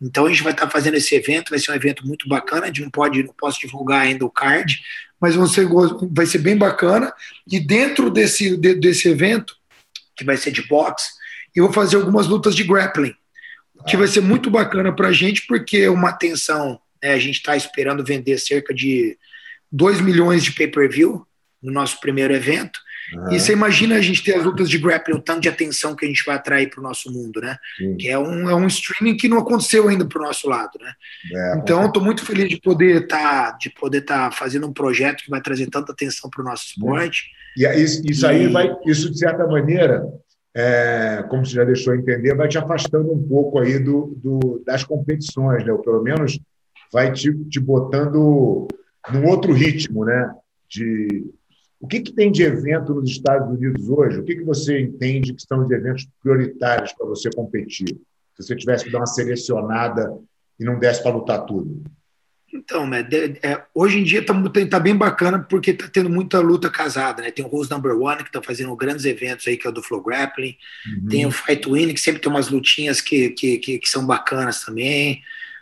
Então, a gente vai estar tá fazendo esse evento, vai ser um evento muito bacana, a gente não, pode, não posso divulgar ainda o card, mas vai ser, vai ser bem bacana. E dentro desse, de, desse evento, que vai ser de boxe, eu vou fazer algumas lutas de grappling, que vai ser muito bacana para a gente, porque é uma atenção né? A gente está esperando vender cerca de 2 milhões de pay-per-view no nosso primeiro evento. Uhum. E você imagina a gente ter as lutas de grappling, o tanto de atenção que a gente vai atrair para o nosso mundo, né? Sim. Que é um, é um streaming que não aconteceu ainda para o nosso lado, né? É, então, estou muito feliz de poder estar tá, de poder estar tá fazendo um projeto que vai trazer tanta atenção para o nosso esporte. E isso, isso e... aí vai, isso de certa maneira, é, como você já deixou entender, vai te afastando um pouco aí do, do das competições, né? Ou pelo menos vai te, te botando num outro ritmo, né? De o que, que tem de evento nos Estados Unidos hoje? O que, que você entende que são os eventos prioritários para você competir? Se você tivesse que dar uma selecionada e não desse para lutar tudo. Então, né, hoje em dia está tá bem bacana porque está tendo muita luta casada, né? Tem o Rose Number One que está fazendo grandes eventos aí, que é o do Flow Grappling. Uhum. Tem o Fight Win, que sempre tem umas lutinhas que, que, que, que são bacanas também.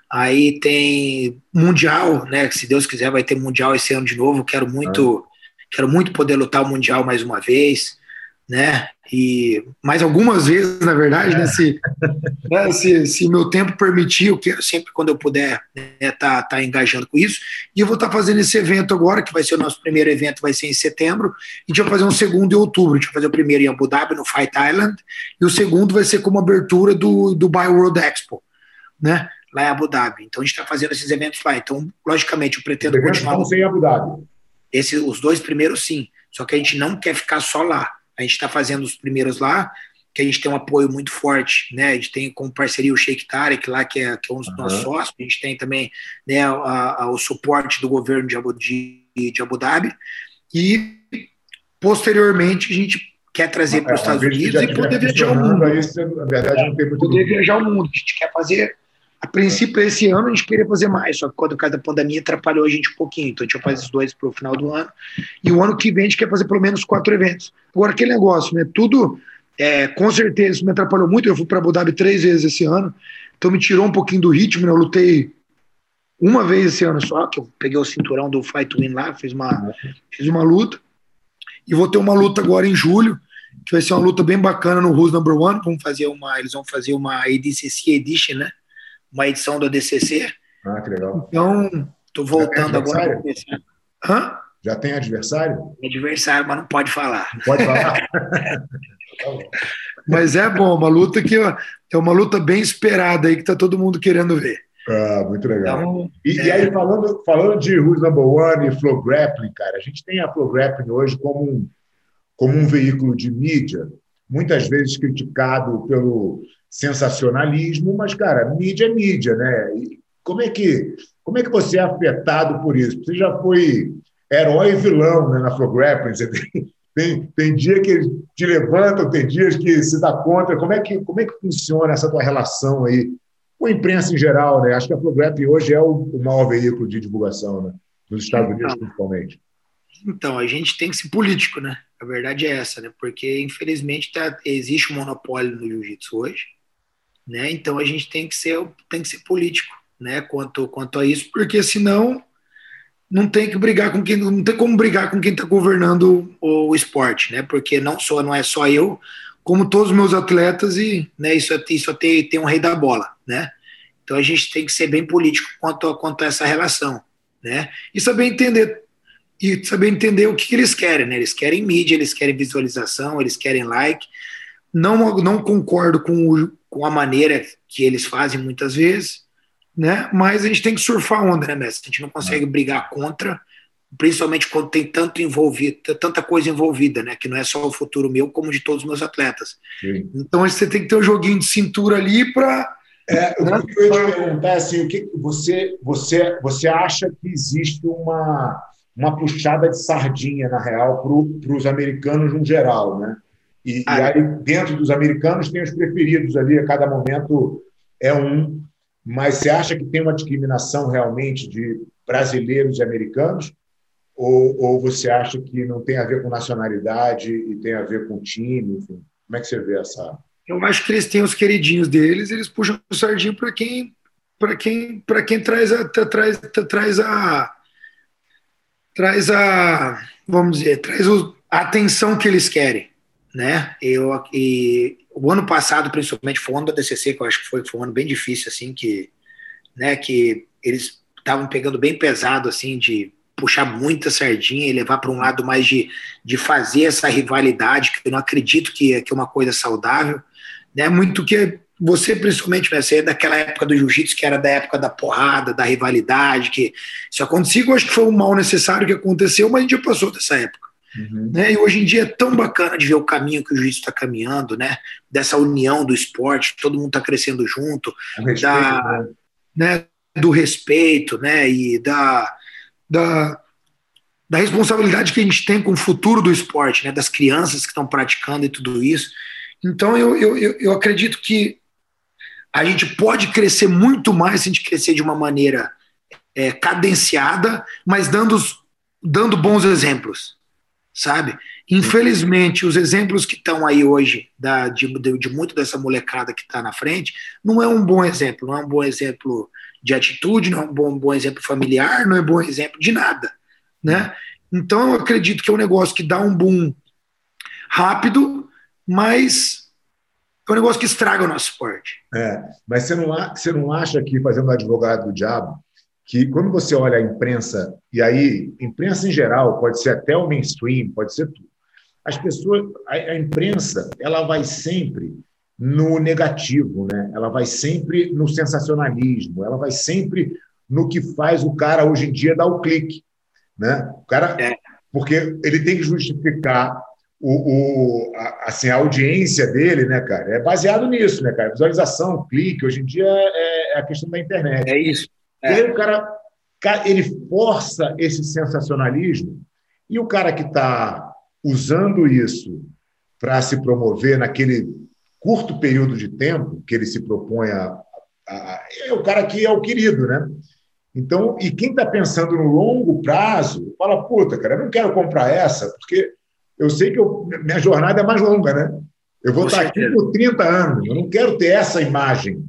Aí tem Mundial, né? Se Deus quiser, vai ter Mundial esse ano de novo. Quero muito, quero muito poder lutar o Mundial mais uma vez, né? E mais algumas vezes, na verdade, né? Se, né? se, se, meu tempo permitir, eu quero sempre, quando eu puder, né, tá, tá engajando com isso. E eu vou estar tá fazendo esse evento agora, que vai ser o nosso primeiro evento, vai ser em setembro. E a gente vai fazer um segundo em outubro. A gente vai fazer o primeiro em Abu Dhabi, no Fight Island. E o segundo vai ser como abertura do, do Bio World Expo, né? lá em Abu Dhabi. Então a gente está fazendo esses eventos lá. Então, logicamente, eu pretendo continuar. Em Abu Dhabi. Esse, os dois primeiros, sim. Só que a gente não quer ficar só lá. A gente está fazendo os primeiros lá, que a gente tem um apoio muito forte, né? A gente tem como parceria o Sheikh Tarek lá, que é, que é um dos uhum. nossos sócios. A gente tem também né, a, a, o suporte do governo de Abu, de, de Abu Dhabi. E, posteriormente, a gente quer trazer para os Estados Unidos e poder viajar o mundo. Aí, na verdade, não tem muito poder viajar o mundo. A gente quer fazer a princípio, esse ano a gente queria fazer mais, só que quando causa da pandemia atrapalhou a gente um pouquinho. Então a gente vai fazer os dois para o final do ano. E o ano que vem a gente quer fazer pelo menos quatro eventos. Agora, aquele negócio, né? Tudo, é, com certeza, isso me atrapalhou muito. Eu fui para Abu Dhabi três vezes esse ano, então me tirou um pouquinho do ritmo. Né? Eu lutei uma vez esse ano só, que eu peguei o cinturão do Fight Win lá, fiz uma, fiz uma luta. E vou ter uma luta agora em julho, que vai ser uma luta bem bacana no Who's Number One. Vamos fazer uma, eles vão fazer uma ADCC Edition, né? Uma edição do ADCC. Ah, que legal. Então, estou voltando agora. Hã? Já tem adversário? Adversário, mas não pode falar. Não pode falar? *laughs* mas é bom, uma luta que é uma luta bem esperada aí, que está todo mundo querendo ver. Ah, muito legal. Então, e, é... e, aí, falando, falando de Who's Number One e Flow Grappling, cara, a gente tem a Flow Grappling hoje como um, como um veículo de mídia, muitas vezes criticado pelo sensacionalismo, mas, cara, mídia é mídia, né? E como é que, como é que você é afetado por isso? Você já foi herói e vilão né, na Flow Grappling, você tem, tem, tem dia que te levantam, tem dias que se dá contra. Como é que, como é que funciona essa tua relação aí com a imprensa em geral, né? Acho que a Prograp hoje é o, o maior veículo de divulgação, né? Nos Estados então, Unidos, principalmente. Então, a gente tem que ser político, né? A verdade é essa, né? Porque, infelizmente, tá, existe um monopólio no jiu-jitsu hoje, né? Então, a gente tem que ser, tem que ser político, né? Quanto, quanto a isso, porque senão não tem que brigar com quem não tem como brigar com quem está governando o, o, esporte, né? Porque não só não é só eu, como todos os meus atletas, e né, isso, isso tem, tem um rei da bola, né? Então a gente tem que ser bem político quanto a, quanto a essa relação, né? E saber entender e saber entender o que, que eles querem, né? Eles querem mídia, eles querem visualização, eles querem like. Não não concordo com, o, com a maneira que eles fazem muitas vezes, né? Mas a gente tem que surfar a onda, né, Messi? A gente não consegue é. brigar contra principalmente quando tem tanto envolvido, tanta coisa envolvida, né? Que não é só o futuro meu, como de todos os meus atletas. Sim. Então você tem que ter um joguinho de cintura ali para. É, né? O que eu ia te perguntar é assim, o que você, você, você acha que existe uma, uma puxada de sardinha, na real, para os americanos no geral, né? E, ah, e aí, dentro dos americanos, tem os preferidos ali, a cada momento é um. Mas você acha que tem uma discriminação realmente de brasileiros e americanos? Ou, ou você acha que não tem a ver com nacionalidade e tem a ver com time? Enfim, como é que você vê essa? Eu acho que eles têm os queridinhos deles, eles puxam o sardinho para quem para quem para quem traz a traz traz a traz a vamos dizer traz a atenção que eles querem né eu e o ano passado principalmente foi o ano da DCC que eu acho que foi, foi um ano bem difícil assim que né que eles estavam pegando bem pesado assim de puxar muita sardinha e levar para um lado mais de, de fazer essa rivalidade, que eu não acredito que, que é uma coisa saudável, né? Muito que você, principalmente, você é daquela época do jiu-jitsu, que era da época da porrada, da rivalidade, que isso acontecia, eu acho que foi um mal necessário que aconteceu, mas a gente já passou dessa época. Uhum. Né? E hoje em dia é tão bacana de ver o caminho que o jiu-jitsu está caminhando, né? Dessa união do esporte, todo mundo está crescendo junto, respeito, da, né? né? do respeito, né? E da, da, da responsabilidade que a gente tem com o futuro do esporte, né, das crianças que estão praticando e tudo isso. Então, eu, eu, eu acredito que a gente pode crescer muito mais se a gente crescer de uma maneira é, cadenciada, mas dando, dando bons exemplos, sabe? Infelizmente, os exemplos que estão aí hoje, da, de, de, de muito dessa molecada que está na frente, não é um bom exemplo, não é um bom exemplo de atitude, não é um bom, bom exemplo familiar, não é um bom exemplo de nada, né? Então eu acredito que é um negócio que dá um boom rápido, mas é um negócio que estraga o nosso esporte. É, mas você não, você não acha que, fazendo advogado do diabo, que quando você olha a imprensa, e aí, imprensa em geral, pode ser até o mainstream, pode ser tudo, as pessoas, a, a imprensa, ela vai sempre no negativo, né? Ela vai sempre no sensacionalismo, ela vai sempre no que faz o cara hoje em dia dar o clique, né? O cara, é. porque ele tem que justificar o, o a, assim, a audiência dele, né, cara? É baseado nisso, né, cara? Visualização, clique. Hoje em dia é, é a questão da internet. É isso. É. E aí o cara, ele força esse sensacionalismo e o cara que está usando isso para se promover naquele curto período de tempo que ele se propõe a, a, é o cara que é o querido, né? Então, e quem está pensando no longo prazo, fala, puta, cara, eu não quero comprar essa, porque eu sei que eu, minha jornada é mais longa, né? Eu vou estar certeza. aqui por 30 anos, eu não quero ter essa imagem.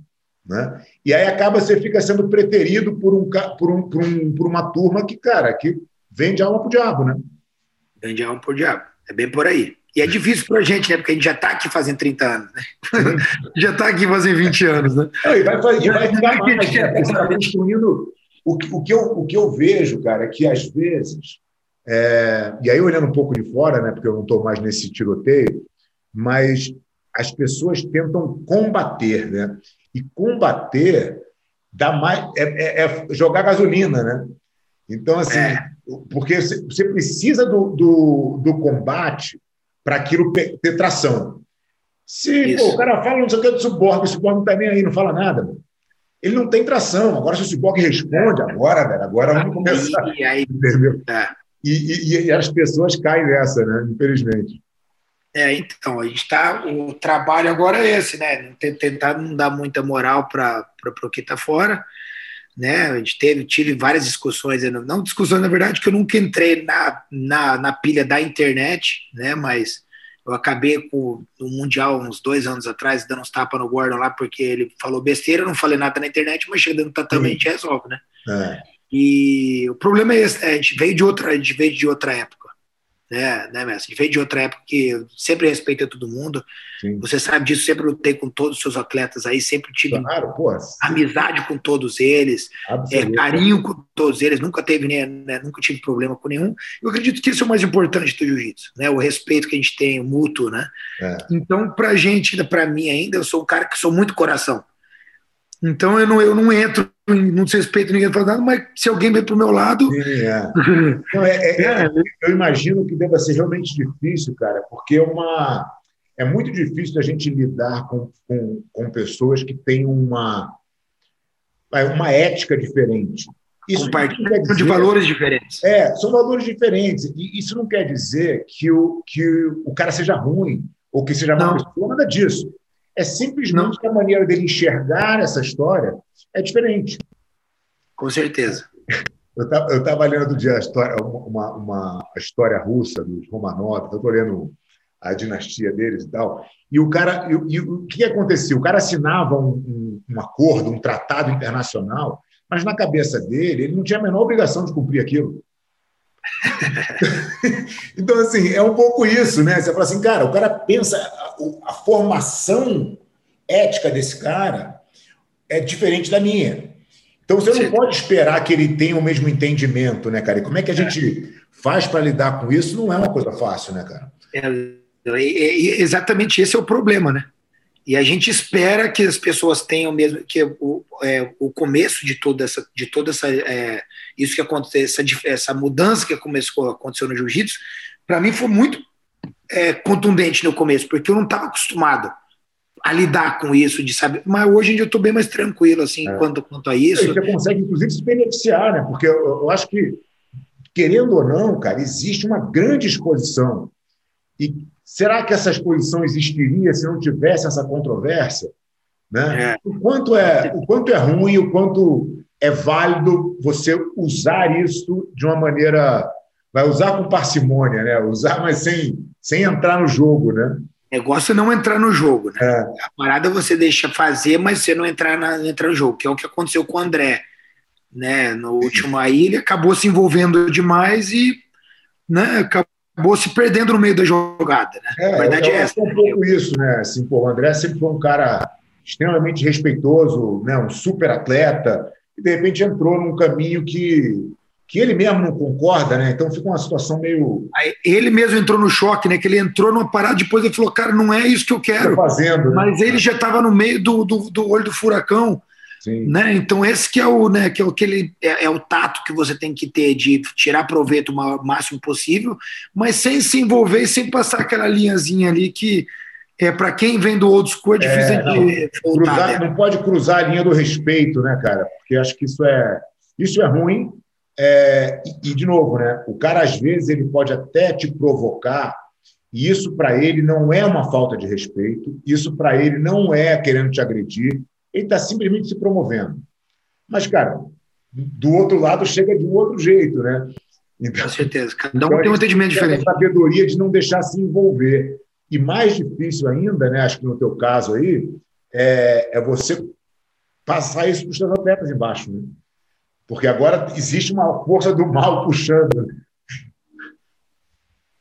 Né? E aí acaba, você fica sendo preterido por, um, por, um, por, um, por uma turma que, cara, que vende alma pro diabo, né? Vende alma pro diabo. É bem por aí. E é difícil para a gente, né? Porque a gente já está aqui fazendo 30 anos, né? *laughs* já está aqui fazendo 20 anos, né? e vai, fazer, vai ficar *laughs* mais, né? Você está construindo. O, o, que eu, o que eu vejo, cara, é que às vezes. É, e aí, olhando um pouco de fora, né? Porque eu não estou mais nesse tiroteio, mas as pessoas tentam combater, né? E combater dá mais é, é, é jogar gasolina, né? Então, assim, é. porque você precisa do, do, do combate para aquilo ter tração. Se pô, o cara fala não sei o que do suborno, o suborno não está nem aí, não fala nada. Ele não tem tração. Agora, se o suborno responde, agora, velho, agora vamos começar. E, aí, *laughs* entendeu? É. E, e, e, as pessoas caem nessa, né? Infelizmente. É, então, a gente está. O trabalho agora é esse, né? Tentar não dar muita moral para o que está fora né? A gente teve, tive várias discussões, não discussões, na verdade, que eu nunca entrei na, na, na pilha da internet, né? Mas eu acabei com o Mundial uns dois anos atrás, dando uns tapas no Gordon lá, porque ele falou besteira, eu não falei nada na internet, mas chegando também a gente resolve, né? É. E o problema é esse, né? a gente veio de outra, a gente veio de outra época né, né, Messi? Veio de outra época que eu sempre respeitei todo mundo. Sim. Você sabe disso, sempre lutei com todos os seus atletas aí, sempre tive claro, amizade com todos eles, é, carinho com todos eles, nunca teve, né, né, nunca tive problema com nenhum. Eu acredito que isso é o mais importante do jiu-jitsu, né? O respeito que a gente tem, o mútuo, né? É. Então, pra gente, pra mim ainda, eu sou um cara que sou muito coração. Então eu não, eu não entro, não desrespeito ninguém falando nada, mas se alguém vem para o meu lado. É. *laughs* não, é, é, é, eu imagino que deva ser realmente difícil, cara, porque é uma. É muito difícil a gente lidar com, com, com pessoas que têm uma, uma ética diferente. Isso dizer, de valores diferentes. É, são valores diferentes. E isso não quer dizer que o, que o cara seja ruim ou que seja uma pessoa, nada disso. É simplesmente que a maneira dele enxergar essa história é diferente. Com certeza. Eu estava lendo do dia a história, uma, uma história russa dos Romanov, eu estou lendo a dinastia deles e tal. E o cara, e, e, o que aconteceu? O cara assinava um, um, um, acordo, um tratado internacional, mas na cabeça dele ele não tinha a menor obrigação de cumprir aquilo. *laughs* então, assim, é um pouco isso, né? Você fala assim, cara, o cara pensa, a, a formação ética desse cara é diferente da minha. Então você não pode esperar que ele tenha o mesmo entendimento, né, cara? E como é que a gente faz para lidar com isso? Não é uma coisa fácil, né, cara? É, é, é, exatamente esse é o problema, né? E a gente espera que as pessoas tenham mesmo que o, é, o começo de toda essa, de toda essa é, isso que aconteceu, essa, essa mudança que começou aconteceu no jiu-jitsu, para mim foi muito é, contundente no começo, porque eu não estava acostumado a lidar com isso, de saber. Mas hoje em dia eu estou bem mais tranquilo assim é. quanto, quanto a isso. você consegue inclusive se beneficiar, né? Porque eu, eu acho que querendo ou não, cara, existe uma grande exposição e Será que essa exposição existiria se não tivesse essa controvérsia? Né? É. O, quanto é, o quanto é ruim, o quanto é válido você usar isso de uma maneira. Vai usar com parcimônia, né? usar, mas sem, sem entrar no jogo. Né? O negócio é não entrar no jogo. Né? É. A parada você deixa fazer, mas você não entrar, na, entrar no jogo, que é o que aconteceu com o André. Né? No último aí, ele acabou se envolvendo demais e né, acabou acabou se perdendo no meio da jogada. Né? É, a verdade eu é essa. um pouco isso, né? Assim, pô, o André sempre foi um cara extremamente respeitoso, né? um super atleta, e de repente entrou num caminho que, que ele mesmo não concorda, né? Então fica uma situação meio. Ele mesmo entrou no choque, né? Que ele entrou numa parada, depois ele falou, cara, não é isso que eu quero. Fazendo, né? Mas ele já estava no meio do, do, do olho do furacão. Né? Então esse que é o, né, que é o que ele é, é, o tato que você tem que ter de tirar proveito o máximo possível, mas sem se envolver e sem passar aquela linhazinha ali que é para quem vem do old school é difícil é, não, de voltar, cruzar, né? Não pode cruzar a linha do respeito, né, cara? Porque acho que isso é isso é ruim. É, e, e, de novo, né? O cara às vezes ele pode até te provocar e isso para ele não é uma falta de respeito, isso para ele não é querendo te agredir, ele está simplesmente se promovendo. Mas, cara, do outro lado chega de um outro jeito, né? Então, Com certeza. Cada um então, tem um entendimento diferente. A sabedoria de não deixar se envolver. E mais difícil ainda, né, acho que no teu caso aí, é, é você passar isso para os teus atletas embaixo. Né? Porque agora existe uma força do mal puxando. Né?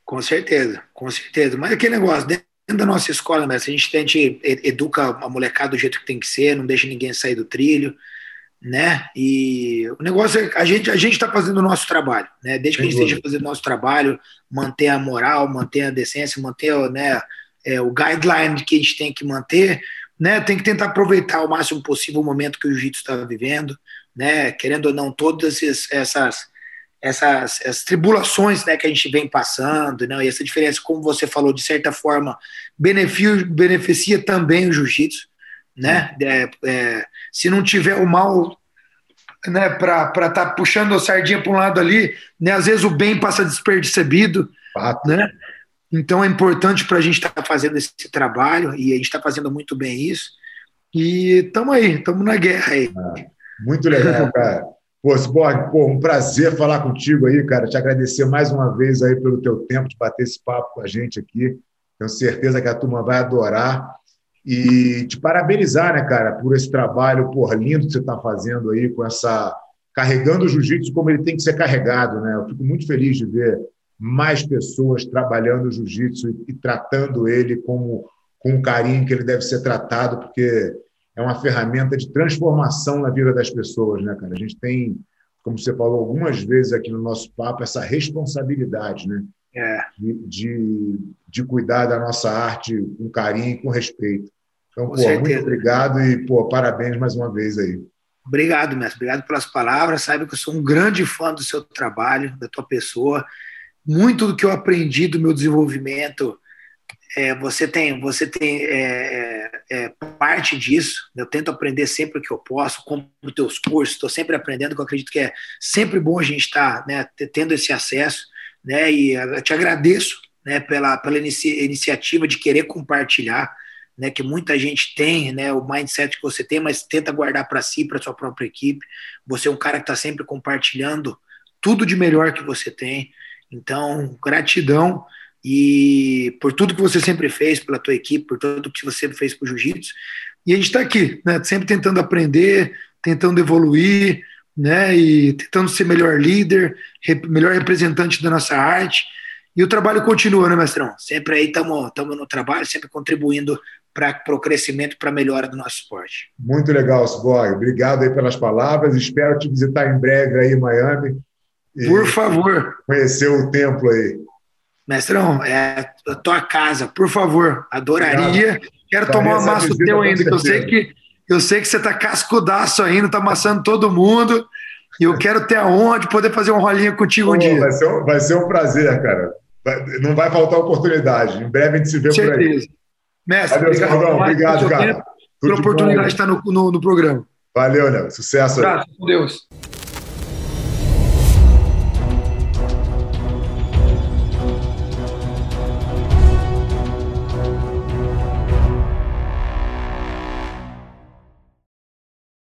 Com certeza, com certeza. Mas aquele negócio, da nossa escola, né, a gente, a gente educa a molecada do jeito que tem que ser, não deixa ninguém sair do trilho, né? E o negócio é a gente a gente está fazendo o nosso trabalho, né? Desde que a gente esteja fazendo o nosso trabalho, manter a moral, manter a decência, manter né, é, o guideline que a gente tem que manter, né, tem que tentar aproveitar ao máximo possível o momento que o jiu-jitsu está vivendo, né, querendo ou não, todas essas, essas, essas tribulações né, que a gente vem passando, né, e essa diferença, como você falou, de certa forma, beneficia, beneficia também o jiu-jitsu, né, é, é, se não tiver o mal né, para estar tá puxando a sardinha para um lado ali, né, às vezes o bem passa despercebido, Fato. né, então é importante para a gente estar tá fazendo esse trabalho e a gente está fazendo muito bem isso. E estamos aí, estamos na guerra aí. Ah, muito legal, *laughs* cara. Pô, Cyborg, pô, um prazer falar contigo aí, cara. Te agradecer mais uma vez aí pelo teu tempo de bater esse papo com a gente aqui. Tenho certeza que a turma vai adorar. E te parabenizar, né, cara, por esse trabalho por lindo que você está fazendo aí, com essa. carregando o jiu-jitsu como ele tem que ser carregado, né? Eu fico muito feliz de ver mais pessoas trabalhando o jiu-jitsu e, tratando ele como com o carinho que ele deve ser tratado, porque é uma ferramenta de transformação na vida das pessoas, né, cara? A gente tem, como você falou algumas vezes aqui no nosso papo, essa responsabilidade, né? É. De, de, de, cuidar da nossa arte com carinho e com respeito. Então, com pô, certeza. muito obrigado e, pô, parabéns mais uma vez aí. Obrigado, mestre. Obrigado pelas palavras. Saiba que eu sou um grande fã do seu trabalho, da tua pessoa muito do que eu aprendi do meu desenvolvimento é, você tem você tem é, é, é, parte disso eu tento aprender sempre o que eu posso compro teus cursos estou sempre aprendendo que eu acredito que é sempre bom a gente estar tá, né, tendo esse acesso né? E eu te agradeço né pela pela inici iniciativa de querer compartilhar né? Que muita gente tem né o mindset que você tem mas tenta guardar para si para sua própria equipe. Você é um cara que está sempre compartilhando tudo de melhor que você tem. Então, gratidão e por tudo que você sempre fez pela tua equipe, por tudo que você fez para o jiu-jitsu. E a gente está aqui, né, sempre tentando aprender, tentando evoluir, né, e tentando ser melhor líder, rep melhor representante da nossa arte. E o trabalho continua, né, mestrão? Sempre aí estamos no trabalho, sempre contribuindo para o crescimento, para a melhora do nosso esporte. Muito legal, Sborg. Obrigado aí pelas palavras. Espero te visitar em breve aí em Miami por favor. Conhecer o templo aí. Mestrão, é a tua casa, por favor. Adoraria. Obrigado. Quero tomar uma massa teu ainda, que eu sei que eu sei que você está cascudaço ainda, está amassando todo mundo. E eu quero ter aonde poder fazer um rolinho contigo Pô, um dia. Vai ser um, vai ser um prazer, cara. não vai faltar oportunidade. Em breve a gente se vê por aí. Mestre, Valeu, obrigado, obrigado cara. Pela oportunidade de estar no, no, no, programa. Valeu, Léo. Sucesso. Um abraço, com Deus.